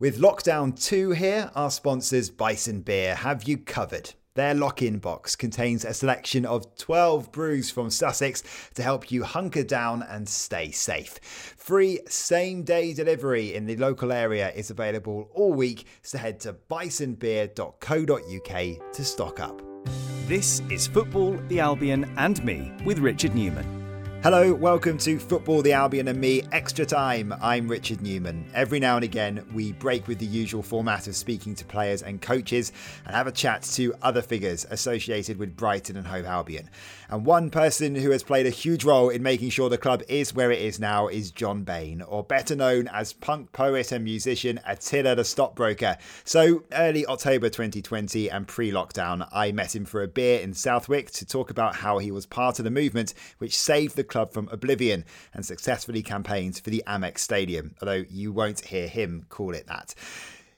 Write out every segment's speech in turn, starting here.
With Lockdown 2 here, our sponsors Bison Beer have you covered. Their lock in box contains a selection of 12 brews from Sussex to help you hunker down and stay safe. Free same day delivery in the local area is available all week, so head to bisonbeer.co.uk to stock up. This is Football, the Albion, and me with Richard Newman. Hello, welcome to Football, the Albion and Me Extra Time. I'm Richard Newman. Every now and again, we break with the usual format of speaking to players and coaches and have a chat to other figures associated with Brighton and Hove Albion. And one person who has played a huge role in making sure the club is where it is now is John Baine, or better known as punk poet and musician Attila the Stockbroker. So, early October 2020 and pre lockdown, I met him for a beer in Southwick to talk about how he was part of the movement which saved the club from oblivion and successfully campaigned for the Amex Stadium, although you won't hear him call it that.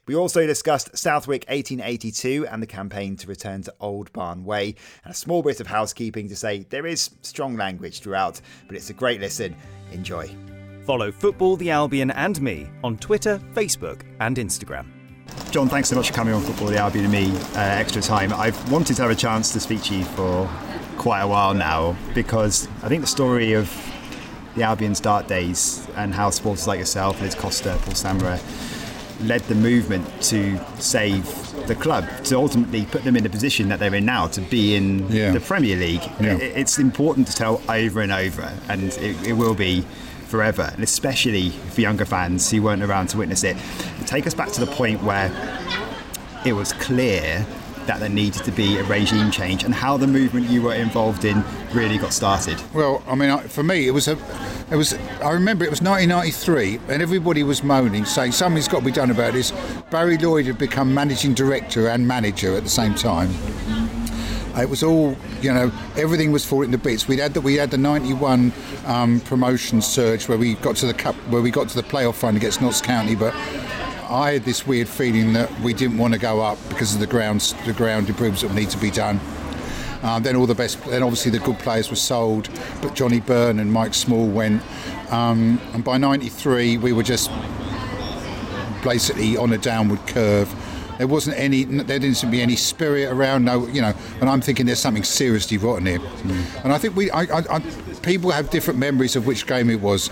We also discussed Southwick 1882 and the campaign to return to Old Barn Way, and a small bit of housekeeping to say there is strong language throughout, but it's a great listen. Enjoy. Follow Football, the Albion, and me on Twitter, Facebook, and Instagram. John, thanks so much for coming on Football, the Albion, and me uh, extra time. I've wanted to have a chance to speak to you for quite a while now because I think the story of the Albion's dark days and how supporters like yourself, Liz Costa, Paul Samrah, led the movement to save the club, to ultimately put them in the position that they're in now, to be in yeah. the Premier League. Yeah. It's important to tell over and over, and it, it will be forever, and especially for younger fans who weren't around to witness it. Take us back to the point where it was clear that there needed to be a regime change and how the movement you were involved in really got started? Well, I mean, for me, it was a, it was. I remember it was 1993, and everybody was moaning, saying something's got to be done about this. Barry Lloyd had become managing director and manager at the same time. It was all, you know, everything was falling to bits. We had the we had the '91 um, promotion surge where we got to the cup, where we got to the playoff final against Notts County, but I had this weird feeling that we didn't want to go up because of the ground the ground improvements that need to be done. Um, then all the best, then obviously the good players were sold, but Johnny Byrne and Mike Small went. Um, and by '93, we were just basically on a downward curve. There wasn't any, there didn't seem to be any spirit around. No, you know, and I'm thinking there's something seriously rotten here. Mm. And I think we, I, I, I, people have different memories of which game it was.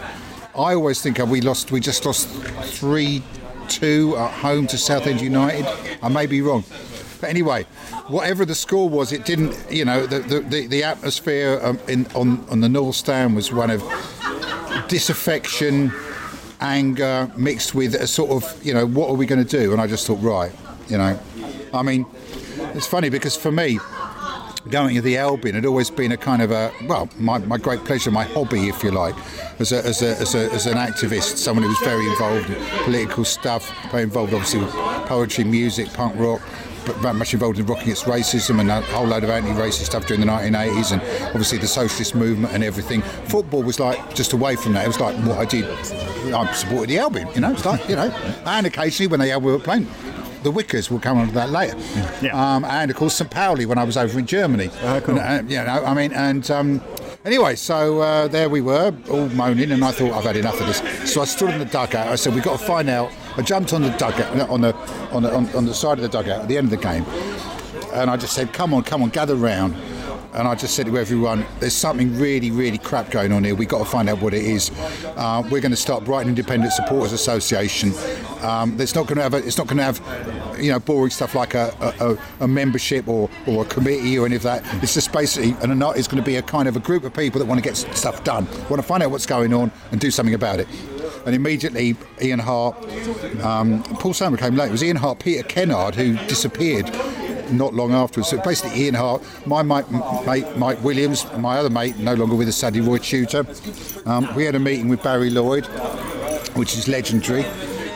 I always think we lost, we just lost three 2 at home to Southend United. I may be wrong. But anyway, whatever the score was, it didn't, you know, the, the, the, atmosphere um, in, on, on the North Stand was one of disaffection, anger, mixed with a sort of, you know, what are we going to do? And I just thought, right, you know, I mean, it's funny because for me, going to the Albion had always been a kind of a well, my, my great pleasure, my hobby, if you like, as a, as, a, as, a, as an activist, someone who was very involved in political stuff, very involved obviously with poetry, music, punk rock. But very much involved in rocking against racism and a whole load of anti-racist stuff during the 1980s, and obviously the socialist movement and everything. Football was like just away from that. It was like what I did. I supported the Albion, you know. It's like you know, and occasionally when they were playing the Wickers. We'll come on to that later. Yeah. Um, and of course, St. Pauli when I was over in Germany. Uh, cool. and, uh, you know, I mean, and. Um, Anyway, so uh, there we were, all moaning, and I thought I've had enough of this. So I stood in the dugout. I said, "We've got to find out." I jumped on the dugout, on the on the on, on the side of the dugout at the end of the game, and I just said, "Come on, come on, gather round." and I just said to everyone, "There's something really, really crap going on here. We've got to find out what it is. Uh, we're going to start Brighton Independent Supporters Association. Um, it's not going to have. A, it's not going to have, you know, boring stuff like a, a, a, membership or, or a committee or any of that. It's just basically, and it's going to be a kind of a group of people that want to get stuff done, want to find out what's going on and do something about it." and immediately Ian Hart, um, Paul Samrah came late. It was Ian Hart, Peter Kennard, who disappeared not long afterwards. So basically, Ian Hart, my mate, mate Mike Williams, my other mate, no longer with us, Sadie Roy Tutor. Um, we had a meeting with Barry Lloyd, which is legendary.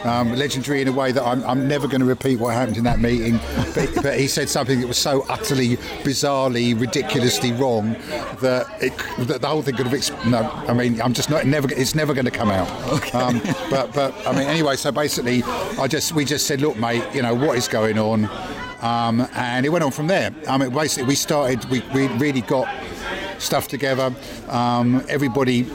Um, legendary in a way that I'm, I'm never going to repeat what happened in that meeting. But, but, he said something that was so utterly, bizarrely, ridiculously wrong that, it, that the whole thing could have. No, I mean, I'm just not never. It's never going to come out. Okay. Um, but but I mean, anyway. So basically, I just we just said, look, mate, you know what is going on. Um, and it went on from there. I mean, basically, we started, we, we really got stuff together. Um, everybody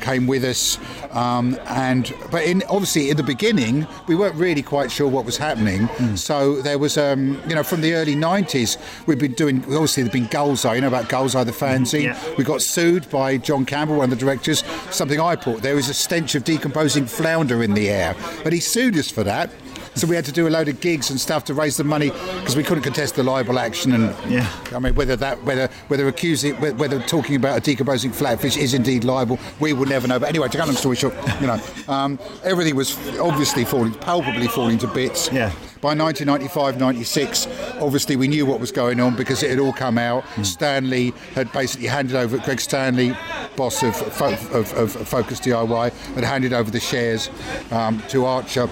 came with us, um, and but in obviously in the beginning we weren't really quite sure what was happening. Mm. So there was, um, you know, from the early '90s we've been doing. Obviously, there've been Gulls Eye. You know about Gulls Eye, the fanzine. Yeah. We got sued by John Campbell, one of the directors. Something I put there was a stench of decomposing flounder in the air, but he sued us for that. So we had to do a load of gigs and stuff to raise the money because we couldn't contest the libel action. And yeah. I mean, whether that, whether whether accusing, whether talking about a decomposing flatfish is indeed libel, we will never know. But anyway, to cut long story short, you know, um, everything was obviously falling, palpably falling to bits. Yeah. By 1995, 96, obviously we knew what was going on because it had all come out. Mm. Stanley had basically handed over, Greg Stanley, boss of, of, of, Focus DIY, had handed over the shares um, to Archer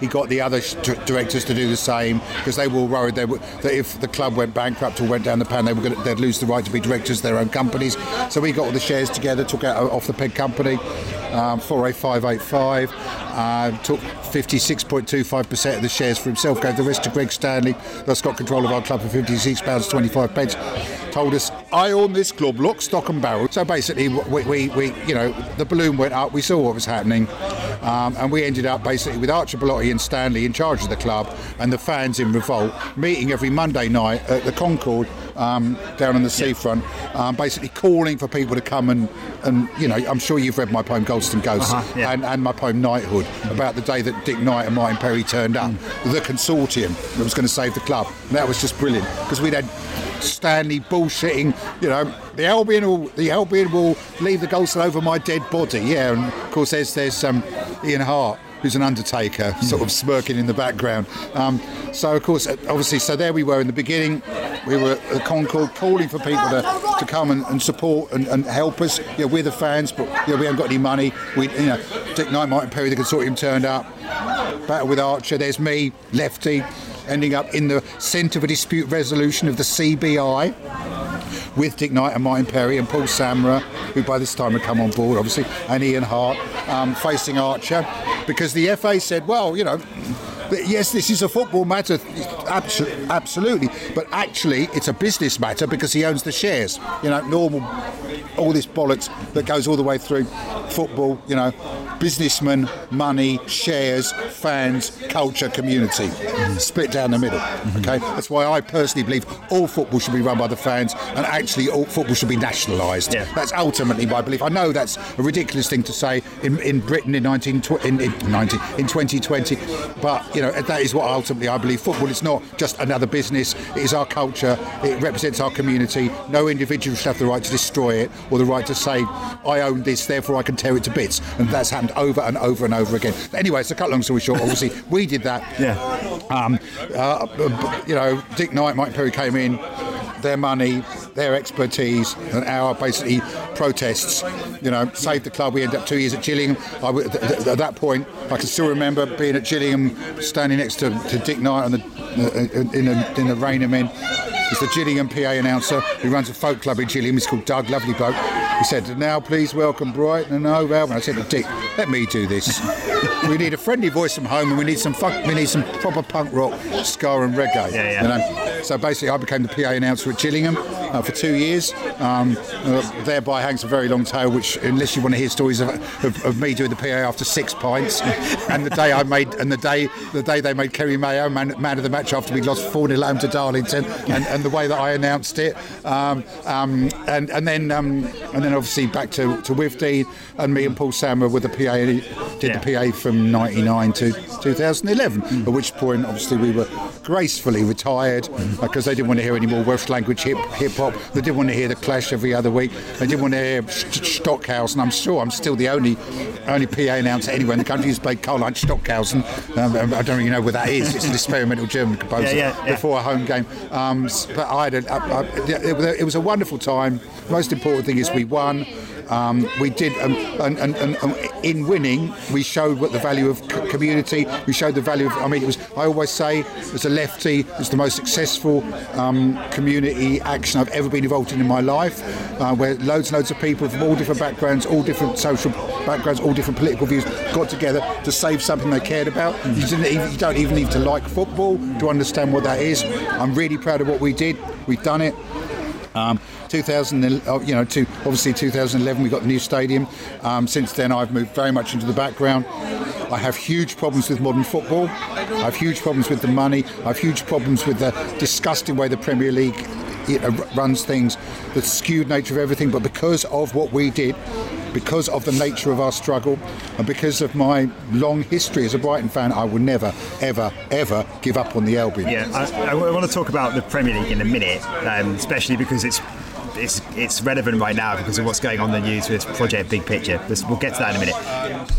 he got the other directors to do the same because they were worried they were, that if the club went bankrupt or went down the pan, they were to, they'd lose the right to be directors of their own companies. So we got all the shares together, took out off the peg company, um, 48585, uh, took 56.25% of the shares for himself, gave the rest to Greg Stanley, that's got control of our club for £56.25. pence. Told us, I own this club, look, stock and barrel. So basically, we, we, we you know, the balloon went up, we saw what was happening, um, and we ended up basically with Bellotti and Stanley in charge of the club and the fans in revolt, meeting every Monday night at the Concorde um, down on the seafront, um, basically calling for people to come and, and you know, I'm sure you've read my poem Goldstone Ghosts uh-huh, yeah. and, and, my poem Knighthood about the day that Dick Knight and Martin Perry turned up, mm. the consortium that was going to save the club. And that was just brilliant because we'd had Stanley bullshitting, you know, the Albion will the Albion will leave the Goldstone over my dead body. Yeah, and of course there's there's um, Ian Hart who's an undertaker, sort of smirking in the background. Um, so, of course, obviously, so there we were in the beginning. We were at Concorde calling for people to, to come and, and support and, and, help us. Yeah, we're the fans, but yeah, we haven't got any money. We, you know, Dick Knight, Martin Perry, the consortium turned up. Battle with Archer. There's me, lefty, ending up in the centre for dispute resolution of the CBI with Dick Knight and Martin Perry and Paul Samrah, who by this time had come on board, obviously, and Ian Hart, um, facing Archer, because the FA said, well, you know, yes, this is a football matter, absolutely, but actually it's a business matter because he owns the shares. You know, normal, all this bollocks that goes all the way through football. You know, businessmen, money, shares, fans, culture, community, split down the middle. Okay, that's why I personally believe all football should be run by the fans, and actually all football should be nationalised. Yeah. That's ultimately my belief. I know that's a ridiculous thing to say in, in Britain in 19 in, in, 19, in 2020, but you know that is what ultimately I believe. Football is not just another business; it is our culture. It represents our community. No individual should have the right to destroy it or the right to say, "I own this, therefore I can tear it to bits." And that's happened over and over and over again. But anyway, to cut long story short, obviously we did that. Yeah. Um, uh, you know, Dick Knight, Mike Perry came in, their money, their expertise, and our basically protests. You know, saved the club. We ended up two years at Gillingham. I, th- th- at that point, I can still remember being at Gillingham, standing next to, to Dick Knight the, uh, in, the, in the rain and men. It's the Gillingham PA announcer who runs a folk club in Gillingham. He's called Doug, lovely bloke. He said, "Now, please welcome Brighton and Hove Albion." I said Dick, "Let me do this. we need a friendly voice from home, and we need some fuck, we need some proper punk rock, ska and reggae." Yeah, yeah. You know? So basically, I became the PA announcer at Gillingham uh, for two years. Um, uh, thereby hangs a very long tail, which, unless you want to hear stories of, of, of, me doing the PA after six pints, and the day I made, and the day the day they made Kerry Mayo man, man of the match after we lost four 0 home to Darlington, and, and, the way that I announced it, um, um, and and then um, and then obviously back to to Withdean, and me and Paul Samrah with the PA did yeah. the PA from '99 to 2011, mm. at which point obviously we were gracefully retired because they didn't want to hear any more Welsh language hip hip hop. They didn't want to hear the Clash every other week. They didn't want to hear Stockhausen. And I'm sure I'm still the only only PA announcer anywhere in the country who's played Karl-Heinz Stockhausen. Um, I don't really know where that is. It's an experimental German composer yeah, yeah. before a home game. Um, but I had a, I, I, it was a wonderful time. Most important thing is we won. Um, we did, um, and, and, and, and, in winning, we showed what the value of community. We showed the value of. I mean, it was. I always say, as a lefty, it's the most successful um, community action I've ever been involved in in my life, uh, where loads and loads of people from all different backgrounds, all different social backgrounds, all different political views got together to save something they cared about. You, even, you don't even need to like football to understand what that is. I'm really proud of what we did. We've done it. Um, 2000, uh, you know, to obviously 2011 we got the new stadium. Um, since then, I've moved very much into the background. I have huge problems with modern football. I have huge problems with the money. I have huge problems with the disgusting way the Premier League know, runs things, the skewed nature of everything. But because of what we did, because of the nature of our struggle, and because of my long history as a Brighton fan, I will never, ever, ever give up on the Albion. Yeah, I, I want to talk about the Premier League in a minute, um, especially because it's it's it's relevant right now because of what's going on in the news with this Project Big Picture. We'll get to that in a minute.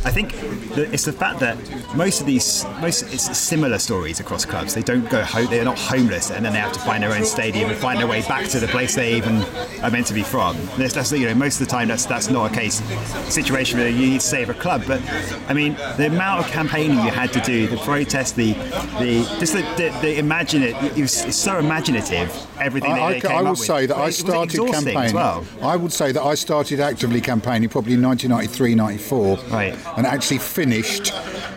I think it's the fact that most of these most it's similar stories across clubs. They don't go home. They're not homeless, and then they have to find their own stadium and find their way back to the place they even are meant to be from. That's, that's you know most of the time that's that's not a case situation where you need to save a club. But I mean the amount of campaigning you had to do, the protest, the the just the, the, the imagine it, it was so imaginative. Everything I, I, I will say that I started campaigning. Well. I would say that I started actively campaigning probably in 1993, 94, right. and actually finished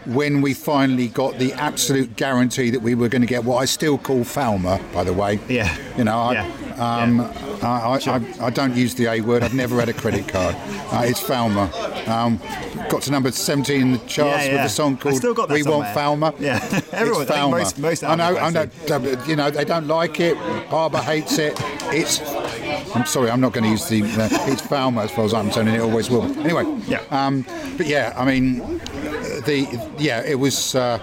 when we finally got the absolute guarantee that we were going to get what I still call Falmer, by the way. Yeah. You know, I, yeah. Um, yeah. I, I, sure. I, I, don't use the A word. I've never had a credit card. Uh, it's Falmer. Um, got to number 17 in the charts yeah, yeah. with a song called "We Want Falmer." Yeah, everyone. It's Falmer. Most, most I know. I know. You know, they don't like it. Barber hates it. It's I'm sorry, I'm not going to use the. Uh, it's Falmer as far as I'm concerned, and it always will. Anyway, yeah. Um, but yeah, I mean, the yeah, it was. Uh,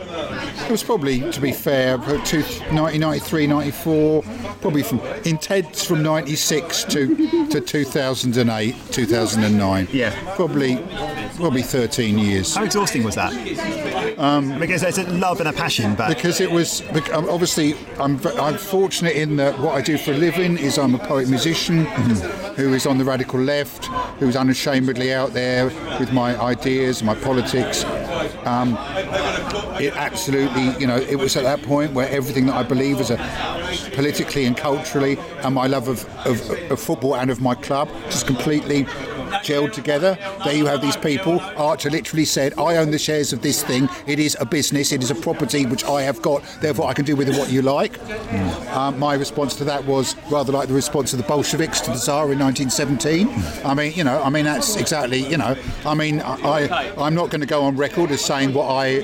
it was probably, to be fair, 1993, 94, probably from in Ted's from 96 to to 2008, 2009. Yeah, probably probably 13 years. How exhausting was that? Um, because there's a love and a passion, but because it was um, obviously I'm I'm fortunate in that what I do for a living is I'm a poet musician who is on the radical left, who's unashamedly out there with my ideas, my politics. Um, it absolutely, you know, it was at that point where everything that I believe as a politically and culturally, and my love of, of, of football and of my club, just completely gelled together. There you have these people. Archer literally said, I own the shares of this thing. It is a business. It is a property which I have got. Therefore, I can do with it what you like. Mm. Um, my response to that was rather like the response of the Bolsheviks to the Tsar in 1917. I mean, you know, I mean, that's exactly, you know, I mean, I, I'm not going to go on record as saying what I,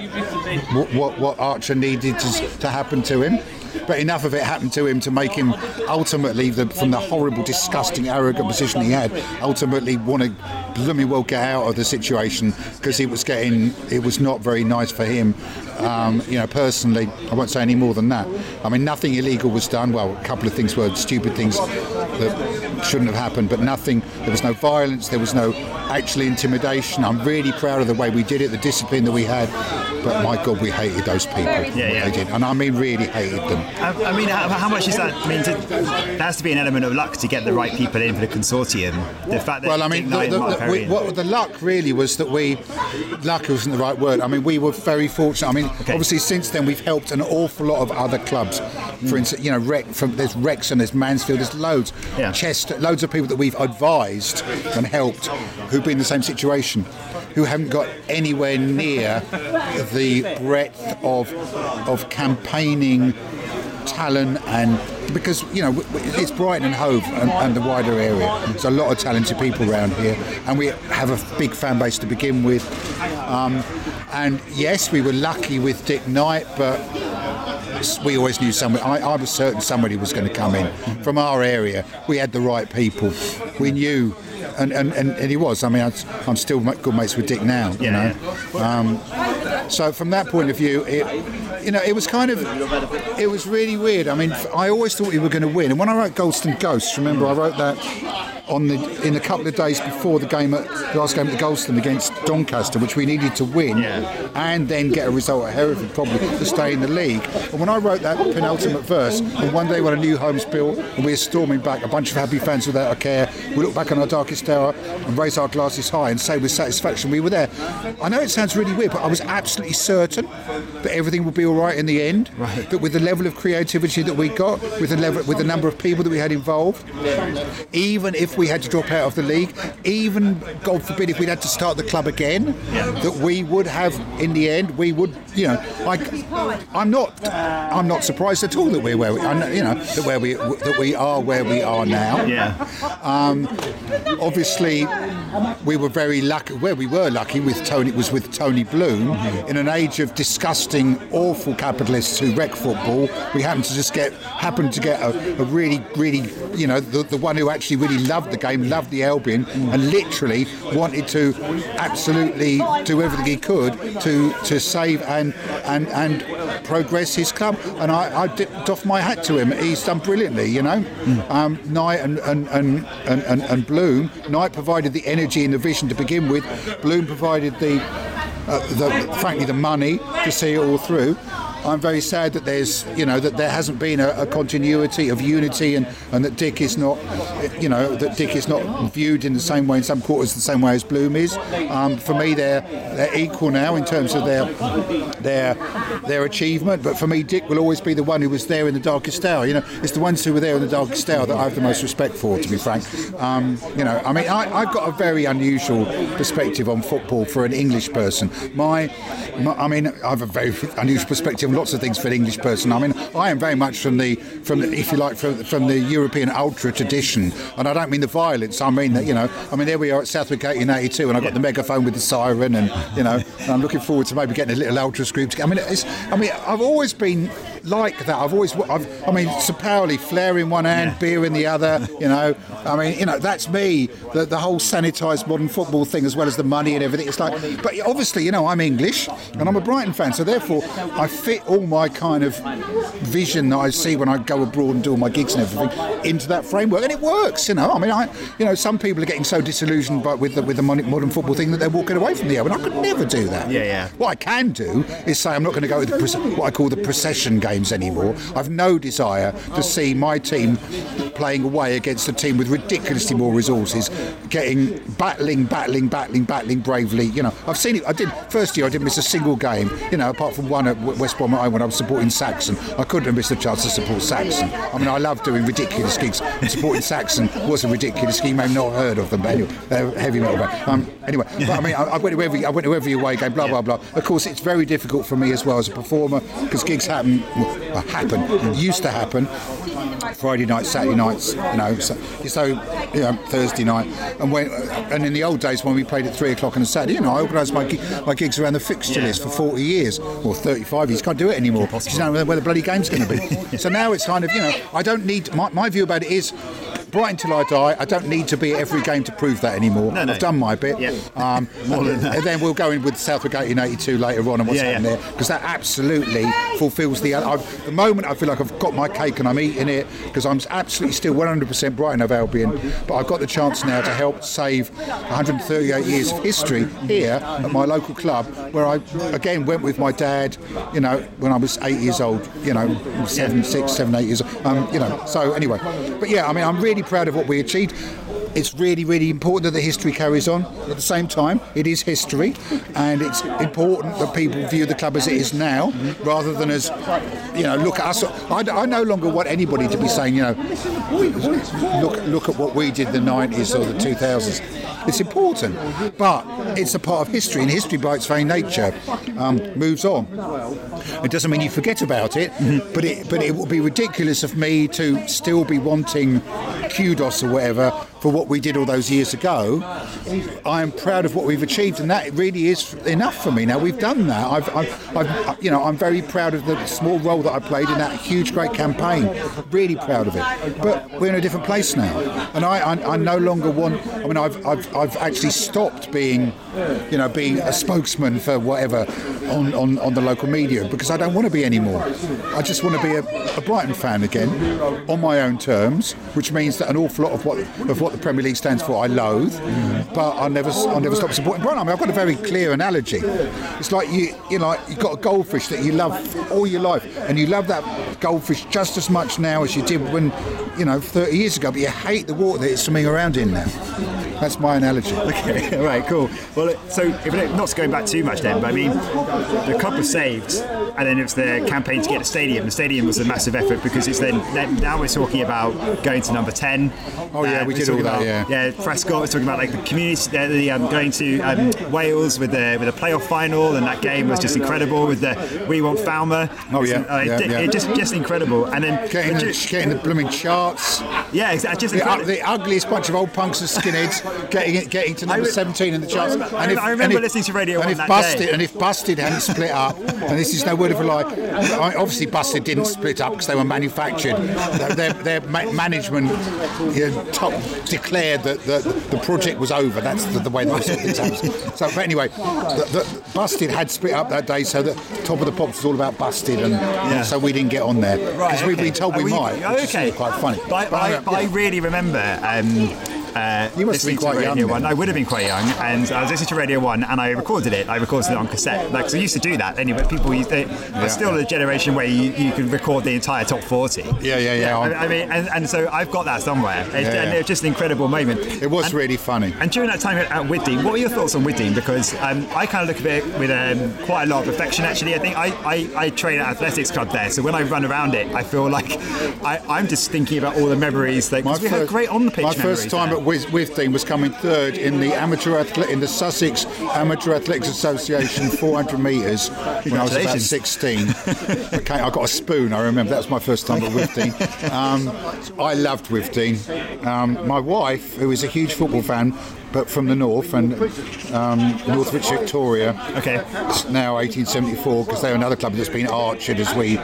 what, what Archer needed to, to happen to him but enough of it happened to him to make him ultimately, the, from the horrible, disgusting, arrogant position he had, ultimately want to blooming well get out of the situation because it was getting, it was not very nice for him. Um, you know, personally, I won't say any more than that. I mean, nothing illegal was done. Well, a couple of things were stupid things that shouldn't have happened, but nothing. There was no violence. There was no actually intimidation. I'm really proud of the way we did it, the discipline that we had. But my God, we hated those people. Yeah, yeah. Did, and I mean, really hated them. I, I mean, how, how, much is that? I mean, to, there has to be an element of luck to get the right people in for the consortium. The fact that well, I mean, the, the, we, what, the luck really was that we luck wasn't the right word. I mean, we were very fortunate. I mean, okay. obviously since then we've helped an awful lot of other clubs. For hmm. instance, you know, Rec, from, there's Wrexham, there's Mansfield, there's loads. Yeah. Chester, loads of people that we've advised and helped who've been in the same situation, who haven't got anywhere near the breadth of of campaigning talent and because you know it's Brighton and Hove and, and, the wider area. There's a lot of talented people around here, and we have a big fan base to begin with. Um, and yes, we were lucky with Dick Knight, but we always knew somebody. I, I was certain somebody was going to come in from our area. We had the right people. We knew and, and, and, he was. I mean, I'm still good mates with Dick now. You yeah, know, um, so from that point of view, it, you know, it was kind of, it was really weird. I mean, I always thought we were going to win, and when I wrote Goldstone Ghosts, remember I wrote that on the in a couple of days before the game at the last game at the Goldstone against Doncaster, which we needed to win, yeah. and then get a result at Hereford probably to stay in the league. And when I wrote that penultimate verse, and one day when a new home's built and we're storming back, a bunch of happy fans without a care, we look back on our darkest hour and raise our glasses high and say with satisfaction we were there. I know it sounds really weird, but I was absolutely certain that everything would be all right in the end. Right. That with the level of creativity that we got, with the level, with the number of people that we had involved, even if if we had to drop out of the league, even God forbid if we'd had to start the club again, that we would have in the end we would you know I, I'm not I'm not surprised at all that we're where we I you know that where we that we are where we are now. Yeah. Um, obviously, we were very lucky. Where we were lucky with Tony it was with Tony Bloom. In an age of disgusting, awful capitalists who wreck football, we happened to just get happened to get a, a really, really, you know, the, the one who actually really loved the game, loved the Albion, and literally wanted to absolutely do everything he could to to save and and and progress his club. And I, I did doff my hat to him. He's done brilliantly, you know. Um, Knight and and, and, and, and and Bloom. Knight provided the energy and the vision to begin with. Bloom provided the, uh, the frankly the money to see it all through. I'm very sad that there's, you know, that there hasn't been a, a continuity of unity, and, and that Dick is not, you know, that Dick is not viewed in the same way in some quarters the same way as Bloom is. Um, for me, they're they're equal now in terms of their their their achievement. But for me, Dick will always be the one who was there in the darkest hour. You know, it's the ones who were there in the darkest hour that I have the most respect for, to be frank. Um, you know, I mean, I, I've got a very unusual perspective on football for an English person. My, my I mean, I have a very unusual perspective lots of things for an English person. I mean, I am very much from the from the, if you like from, from the European ultra tradition, and I don't mean the violence. I mean that you know, I mean there we are at Southwick Gate in '82, and I got the megaphone with the siren, and you know, and I'm looking forward to maybe getting a little ultras group. Together. I mean, it's, I mean, I've always been like that. I've always, I've, I mean, flair in one hand, beer in the other. You know, I mean, you know, that's me. The, the whole sanitised modern football thing, as well as the money and everything. It's like, but obviously, you know, I'm English and I'm a Brighton fan, so therefore, I fit all my kind of vision that I see when I go abroad and do all my gigs and everything into that framework, and it works. You know, I mean, I, you know, some people are getting so disillusioned by, with the with the modern football thing that they're walking away from the air, and I could never do that. Yeah, yeah. What I can do is say I'm not going to go with the, what I call the procession games anymore. I've no desire to see my team playing away against a team with ridiculously more resources, getting battling, battling, battling, battling bravely. You know, I've seen it. I did first year. I didn't miss a single game. You know, apart from one at West Brom at home when I was supporting Saxon. I couldn't have missed a chance to support Saxon. I mean, I love doing ridiculous gigs. And supporting Saxon was a ridiculous gig. May not heard of them, but anyway, heavy metal band. Um, anyway, but I mean, I, I went to every I went to every away game. Blah blah blah. Of course, it's very difficult for me as well as a performer because gigs happen, well, happen, used to happen. Friday nights, Saturday nights, you know, so, so you know, Thursday night, and when and in the old days when we played at three o'clock on a Saturday, you know, I organised my my gigs around the fixture list for forty years or thirty-five years. Can't do it anymore. because You don't know where the bloody game's going to be. so now it's kind of, you know, I don't need. My, my view about it is. Brighton till I die. I don't need to be at every game to prove that anymore. No, no. I've done my bit. Yeah. Um, More than that. and then we'll go in with Southwick 1882 later on and what's Yeah, yeah. happening there because that absolutely fulfills the. I've, the moment I feel like I've got my cake and I'm eating it because I'm absolutely still 100% Brighton of Albion, but I've got the chance now to help save 138 years of history here at my local club where I again went with my dad. You know, when I was eight years old. You know, seven, six, seven, eight years. Um, you know, so anyway, but yeah, I mean, I'm really proud of what we achieved. It's really, really important that the history carries on. At the same time, it is history, and it's important that people view the club as it is now, rather than as, you know, look at us. I, I no longer want anybody to be saying, you know, look, look at what we did in the 90s or the 2000s. It's important, but it's a part of history, and history, by its very nature, um, moves on. It doesn't mean you forget about it, but it but it would be ridiculous of me to still be wanting kudos or whatever for what we did all those years ago. I am proud of what we've achieved, and that really is enough for me. Now we've done that. I've, I've, I've you know, I'm very proud of the small role that I played in that huge, great campaign. Really proud of it. But we're in a different place now, and I, I, I no longer want. I mean, I've, I've, I've actually stopped being, you know, being a spokesman for whatever on, on, on the local media because I don't want to be anymore. I just want to be a, a Brighton fan again on my own terms, which means that an awful lot of what of what the Premier League stands for I loathe, but I'll never I'll never stop supporting Brighton. I mean, I've got a very clear analogy. It's like you, you know, you've got a goldfish that you love all your life, and you love that goldfish just as much now as you did when you know 30 years ago, but you hate the water that it's swimming around in now. That's my analogy. Okay, all right, cool. Well, so if it, not going back too much then, but I mean, the cup was saved, and then it was the campaign to get the stadium. The stadium was a massive effort because it's then, then now we're talking about going to number ten. Oh, yeah, Uh, we did all about yeah. Prescott was talking about like the community, uh, the um, going to um, Wales with the with the playoff final, and that game was just incredible with the We Want Falmer. Oh, yeah, uh, yeah, it, yeah. it just just incredible. And then Getting the, getting the blooming charts. yeah, exactly. Just The, incredible. the ugliest bunch of old punks and skinheads getting it, getting to number re- 17 in the charts. I remember- I remember and listening to Radio and 1 if that Busted, day. And if Busted hadn't split up, and this is no word of a lie, I- obviously Busted didn't split up because they were manufactured. Their, their, their ma- management you know, top declared that the, the project was over. That's the, the way those sort of things happen. So, but anyway, the, the, Busted had split up that day, so the top of the pops was all about Busted, and so we didn't get on there because we'd okay. been told we we- might. okay. quite funny. But, But, I, I yeah. really remember. Um, uh, You must have been quite young. One. I would have been quite young, and I was listening to Radio One, and I recorded it. I recorded it on cassette. Like, so I used to do that anyway. People, used they, there's still a generation where you, you can record the entire top 40. Yeah, yeah, yeah. I, I mean, and, and so I've got that somewhere. It's, Yeah, and yeah. it's just an incredible moment. It was And- really funny. and during that time at, at Withdean, what were your thoughts on Withdean? Because um, I kind of look at it with um, quite a lot of affection. Actually, I think I, I, I train at athletics club there, so when I run around it, I feel like I, I'm just thinking about all the memories. Like we had great on the pitch. My first time there. at Wis- Withdean was coming third in the amateur athle- in the Sussex Amateur Athletics Association 400 metres when I was about 16. okay, I got a spoon. I remember that was my first time at Withdean. Um, I loved Withdean. Um, my wife, who is a huge football fan. But from the north and um, Northwich Victoria, Okay. it's now 1874 because they're another club that's been archered as we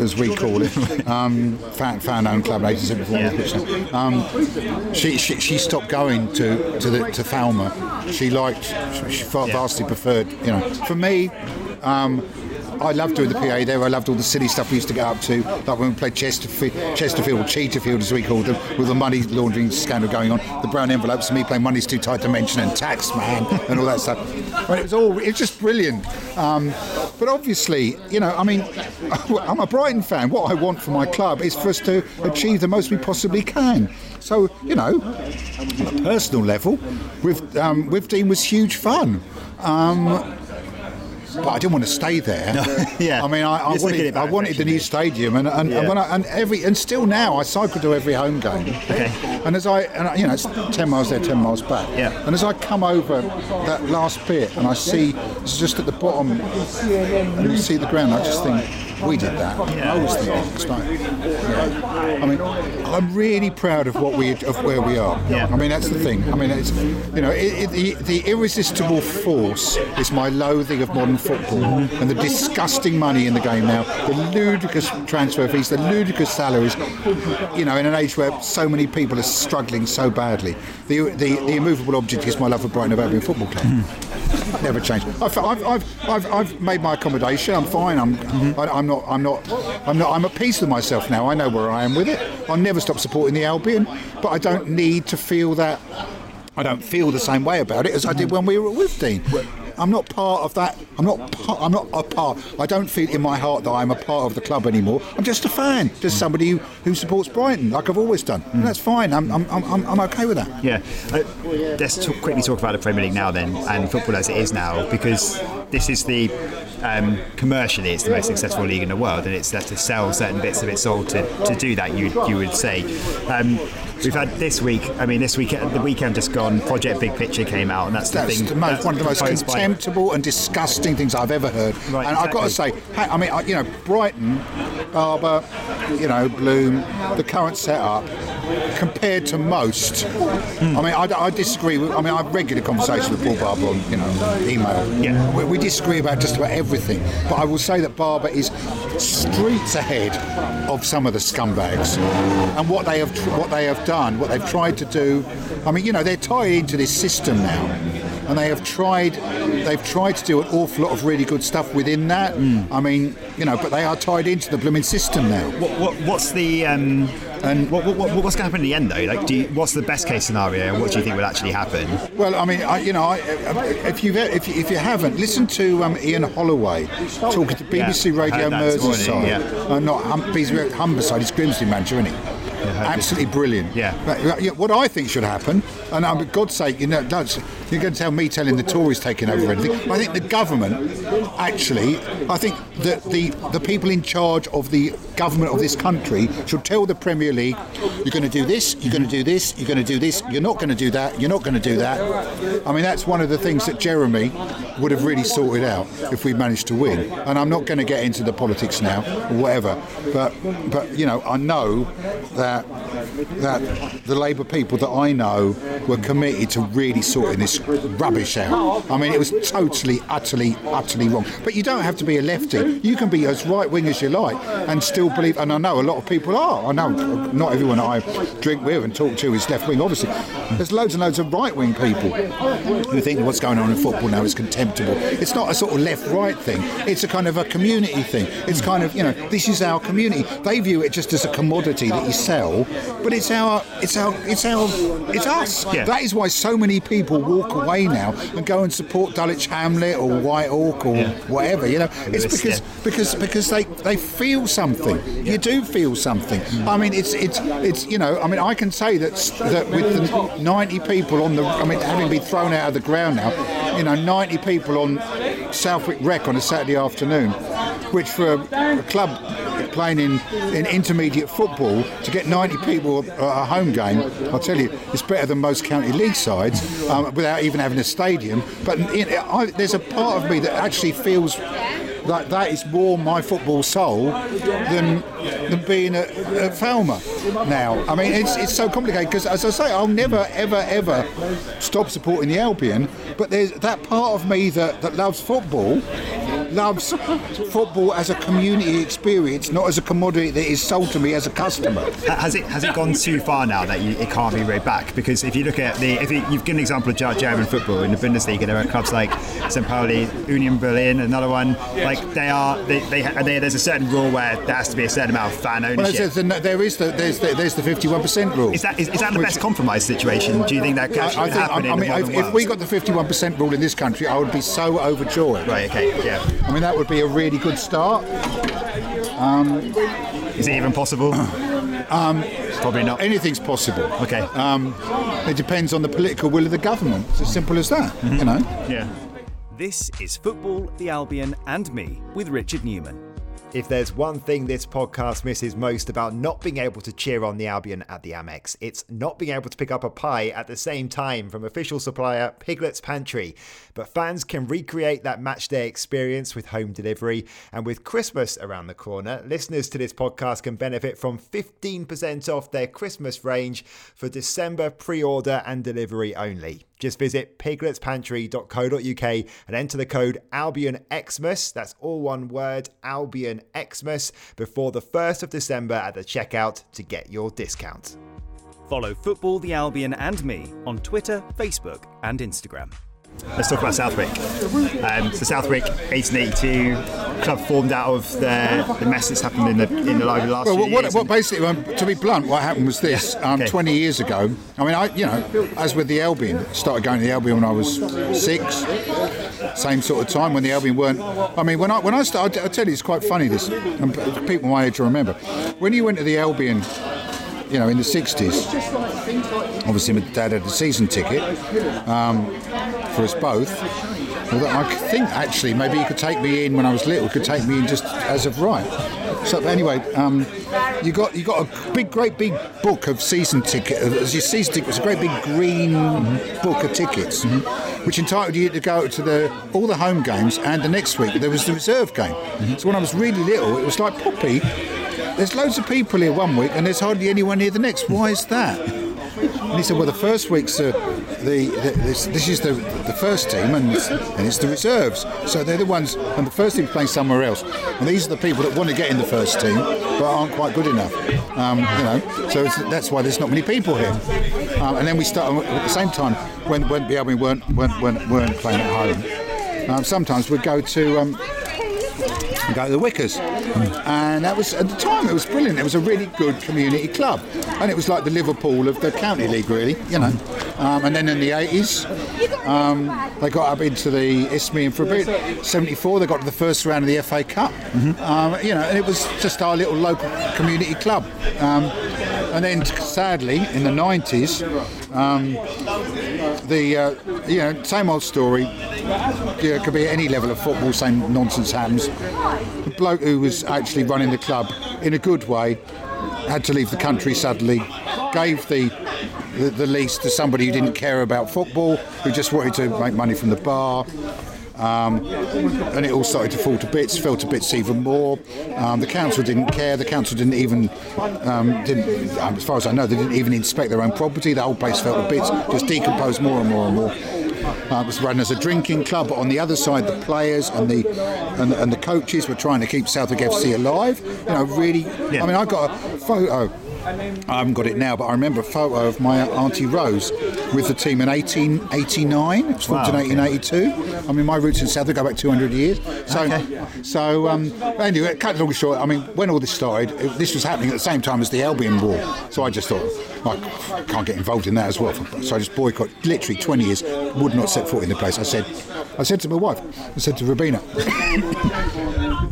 as we call it. um, fan, fan owned club 1874 um, she, she, she stopped going to to, the, to Falmer she liked she, she far- vastly preferred you know. For me um, I loved doing the PA there. I loved all the silly stuff we used to get up to, like when we played Chesterfield, Chesterfield, Cheaterfield as we called them, with the money laundering scandal going on, the brown envelopes, me playing Money's Too Tight to Mention and Tax Man and all that stuff. It was all, it was just brilliant. Um, but obviously, you know, I mean, I'm a Brighton fan. What I want for my club is for us to achieve the most we possibly can. So, you know, on a personal level, with um, Withdean was huge fun. Um, but I didn't want to stay there. Yeah. I mean, I, I wanted, I wanted the new stadium, and and, Yeah. and, when I, and every and still now I cycle to every home game. Okay. And as I, and I, you know, it's ten miles there, ten miles back. Yeah. And as I come over that last bit, and I see it's just at the bottom, and you see the ground, I just think we did that. I always think it's like, yeah. I mean, I'm really proud of what we of where we are. Yeah. I mean, that's the thing. I mean, it's you know, it, it, the, the irresistible force is my loathing of modern football and the disgusting money in the game now, the ludicrous transfer fees, the ludicrous salaries. You know, in an age where so many people are struggling so badly, the the, the immovable object is my love for Brighton of Albion Football Club. Hmm. Never changed. I've, I've, I've, I've, made my accommodation. I'm fine. I'm, I, I'm not. I'm not. I'm not. I'm at peace with myself now. I know where I am with it. I'll never stop supporting the Albion, but I don't need to feel that. I don't feel the same way about it as I did when we were at Withdean. I'm not part of that. I'm not. I'm not a part. I don't feel in my heart that I'm a part of the club anymore. I'm just a fan, just somebody who, who supports Brighton, like I've always done. And that's fine. I'm, I'm, I'm, I'm okay with that. Yeah. Uh, let's talk, quickly talk about the Premier League now then, and football as it is now, because this is the um, commercially it's the most successful league in the world, and it's has to sell certain bits of its soul to, to do that. You you would say. Um, we've had this week. I mean, this week the weekend just gone. Project Big Picture came out, and that's the That's thing. the most, that's one of the most proposed by- contemptible and disgusting things I've ever heard. Right, and I've got to say, hey, I mean, you know, Brighton, Barber, you know, Bloom, the current setup, compared to most, Hmm. I mean, I, I disagree. With, I mean, I have regular conversations with Paul Barber on, you know, email. Yeah. We, we disagree about just about everything, but I will say that Barber is streets ahead of some of the scumbags, and what they have tr- what they have done, what they've tried to do. I mean, you know, they're tied into this system now, and they have tried they've tried to do an awful lot of really good stuff within that. I mean, you know, but they are tied into the blooming system now. What, what, what's the um, and what, what, what, what's going to happen in the end though? Like, do you, what's the best case scenario? and What do you think will actually happen? Well, I mean, I, you know, I, if you if if you haven't, listened to um, Ian Holloway talking to BBC Yeah, Radio heard that this morning, Merseyside. yeah. Uh, not hum, BBC Humberside. He's Grimsby manager, isn't he? Absolutely brilliant. Yeah. But, yeah, What I think should happen, and um, for God's sake, you know, that's, you're going to tell me telling the Tories taking over anything. I think the government, actually, I think that the the people in charge of the government of this country should tell the Premier League, you're going to do this, you're going to do this, you're going to do this, you're not going to do that, you're not going to do that. I mean, that's one of the things that Jeremy would have really sorted out if we managed to win. And I'm not going to get into the politics now or whatever, but but you know, I know that that the Labour people that I know were committed to really sorting this rubbish out. I mean, it was totally, utterly, utterly wrong. But you don't have to be a lefty. You can be as right wing as you like and still believe. And I know a lot of people are. I know not everyone I drink with and talk to is left wing. Obviously, there's loads and loads of right wing people who think what's going on in football now is contemptible. It's not a sort of left right thing. It's a kind of a community thing. It's kind of you know this is our community. They view it just as a commodity that you sell, but it's our it's our it's our it's us. Yeah. That is why so many people walk away now and go and support Dulwich Hamlet or Whitehawk or whatever. You know, it's because because because they they feel something. You do feel something. I mean, it's it's it's you know. I mean, I can say that that with the 90 people on the. I mean, having been thrown out of the ground now, you know, 90 people on Southwick Rec on a Saturday afternoon, which for a, a club playing in, in intermediate football to get 90 people at a home game, I'll tell you, it's better than most county league sides um, without even having a stadium. But in, I, there's a part of me that actually feels like that is more my football soul than than being at, at Falmer now. I mean, it's, it's so complicated because, as I say, I'll never, ever, ever stop supporting the Albion. But there's that part of me that, that loves football, loves football as a community experience, not as a commodity that is sold to me as a customer. Has it has it gone too far now that you, it can't be read back? Because if you look at the, if you, you've given an example of Ger- German football in the Bundesliga, there are clubs like St. Pauli, Union Berlin, another one. Like they are, they, they, they there's a certain rule where there has to be a certain amount of fan Well, ownership. there's, the, there is the, there's the, there's the 51% rule. is that is, is that the Which- best compromise situation? Do you think that could I, I think, happen I, I in mean, the if, if we got the 51% rule in this country, I would be so overjoyed. Right. Okay. Yeah. I mean, that would be a really good start. Is it even possible? Um, Probably not. Anything's possible. Okay. Um, it depends on the political will of the government. It's as simple as that. You know. yeah. This is Football, the Albion, and me with Richard Newman. If there's one thing this podcast misses most about not being able to cheer on the Albion at the Amex, it's not being able to pick up a pie at the same time from official supplier Piglet's Pantry. But fans can recreate that matchday experience with home delivery. And with Christmas around the corner, listeners to this podcast can benefit from 15% off their Christmas range for December pre order and delivery only. Just visit pigletspantry.co.uk and enter the code AlbionXmas, that's all one word, AlbionXmas, before the 1st of December at the checkout to get your discount. Follow Football, the Albion, and me on Twitter, Facebook, and Instagram. Let's talk about Southwick. Um, so Southwick, 1882, club formed out of the, the mess that's happened in the in the last Well, few what, what, what basically, um, to be blunt, what happened was this: um, okay. 20 years ago. I mean, I, you know, as with the Albion, started going to the Albion when I was six. Same sort of time when the Albion weren't. I mean, when I when I started, I tell you, it's quite funny. This and people my age will remember when you went to the Albion. You know, in the 60s, obviously my dad had a season ticket um, for us both. Although I think actually maybe he could take me in when I was little, could take me in just as of right. So anyway, um, you got you got a big, great big book of season ticket. As your season ticket was a great big green book of tickets, which entitled you to go to the all the home games, and the next week there was the reserve game. So when I was really little, it was like Poppy. There's loads of people here one week, and there's hardly anyone here the next. Why is that? And he said, well, the first week's uh, the, the this, this is the the first team, and it's, and it's the reserves. So they're the ones, and the first team's playing somewhere else. And these are the people that want to get in the first team, but aren't quite good enough. Um, you know, so that's why there's not many people here. Um, and then we start at the same time when when the weren't weren't, weren't, playing at home. Um, sometimes we'd go to. Um, and go to the Wickers. And that was, at the time, it was brilliant. It was a really good community club. And it was like the Liverpool of the County League, really, you know. Um, and then in the 80s, um, they got up into the Isthmian for a bit. 74, they got to the first round of the FA Cup. Um, you know, and it was just our little local community club. And then sadly in the 90s, um, the uh, you know same old story. It could be any level of football, same nonsense happens. The bloke who was actually running the club in a good way had to leave the country suddenly. Gave the the, the lease to somebody who didn't care about football, who just wanted to make money from the bar. Um, and it all started to fall to bits, fell to bits even more. Um, the council didn't care. The council didn't even, um, didn't, um, as far as I know, they didn't even inspect their own property. The whole place fell to bits, just decomposed more and more and more. Uh, it was run as a drinking club, but on the other side, the players and the and, and the coaches were trying to keep Southwick FC alive. You know, really. Yeah. I mean, I got a photo. I haven't got it now, but I remember a photo of my Auntie Rose with the team in 1889. It was formed Wow, in okay. 1882. I mean, my roots in Southwick go back 200 years. So, Okay. so um, anyway, cut long short. I mean, when all this started, it- this was happening at the same time as the Albion War. So I just thought, I can't get involved in that as well. So I just boycott. Literally 20 years, would not set foot in the place. I said, I said to my wife, I said to Rabina,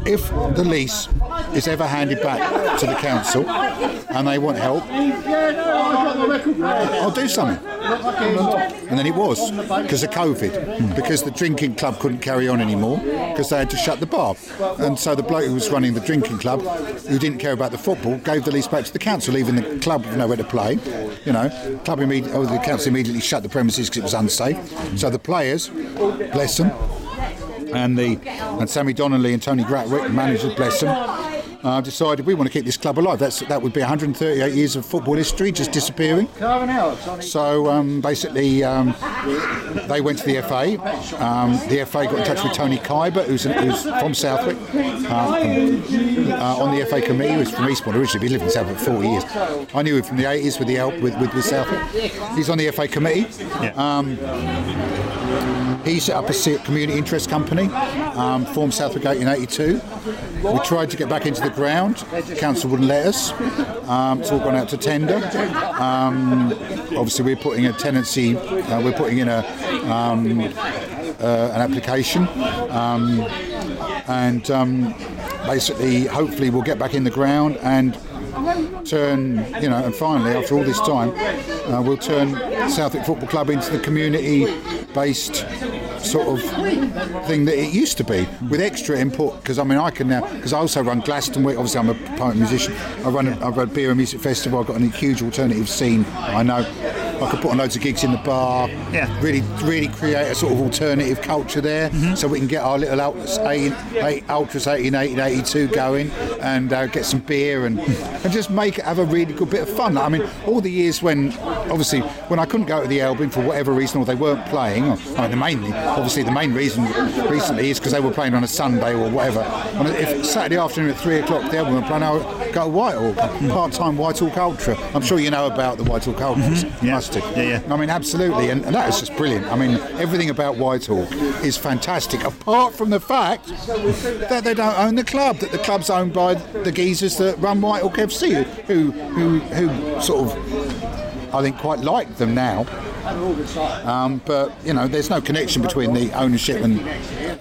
if the lease is ever handed back to the council and they want help, I'll do something. And then it was because of COVID, because the drinking club couldn't carry on anymore because they had to shut the bar. And so the bloke who was running the drinking club, who didn't care about the football, gave the lease back to the council, leaving the club nowhere to play. You know, club imme- oh, the council immediately shut the premises because it was unsafe. So the players, bless them, and the and Sammy Donnelly and Tony Gratwick, managers, bless them, uh, decided we want to keep this club alive. That's that would be 138 years of football history just disappearing. So um, basically, um, they went to the FA. Um, the FA got in touch with Tony Kybert, who's, who's from Southwick, uh, uh, on the FA committee. He was from Eastbourne originally. He lived in Southwick for 40 years. I knew him from the 80s with the help with, with, with Southwick. He's on the FA committee. Um, he set up a community interest company, um, formed Southwick 1882. We tried to get back into the ground. Council wouldn't let us. Um, it's all gone out to tender. Um, obviously, we're putting a tenancy. Uh, we're putting in a um, uh, an application, um, and um, basically, hopefully, we'll get back in the ground and turn, you know, and finally, after all this time, uh, we'll turn Southwick Football Club into the community-based sort of thing that it used to be, with extra input. Because I mean, I can now, because I also run Glastonwick. Obviously, I'm a poet musician. I run, a, I run Beer and Music Festival. I've got a huge alternative scene. I know. I could put on loads of gigs in the bar. Yeah. Really, really create a sort of alternative culture there, so we can get our little Ultras 8, 8, Ultras 1880 82 going, and uh, get some beer and and just make it have a really good bit of fun. I mean, all the years when obviously when I couldn't go to the Albion for whatever reason, or they weren't playing. Or, I mean, the mainly obviously the main reason recently is because they were playing on a Sunday or whatever. And if Saturday afternoon at three o'clock the Albion were playing, I would go to Whitehawk, part-time Whitehawk Ultra. I'm sure you know about the Whitehawk Ultras. Mm-hmm. Yeah. Do. Yeah, yeah. I mean, absolutely, and, and that is just brilliant. I mean, everything about Whitehawk is fantastic, apart from the fact that they don't own the club. That the club's owned by the geezers that run Whitehawk FC, who who who sort of, I think, quite like them now. Um, but you know, there's no connection between the ownership and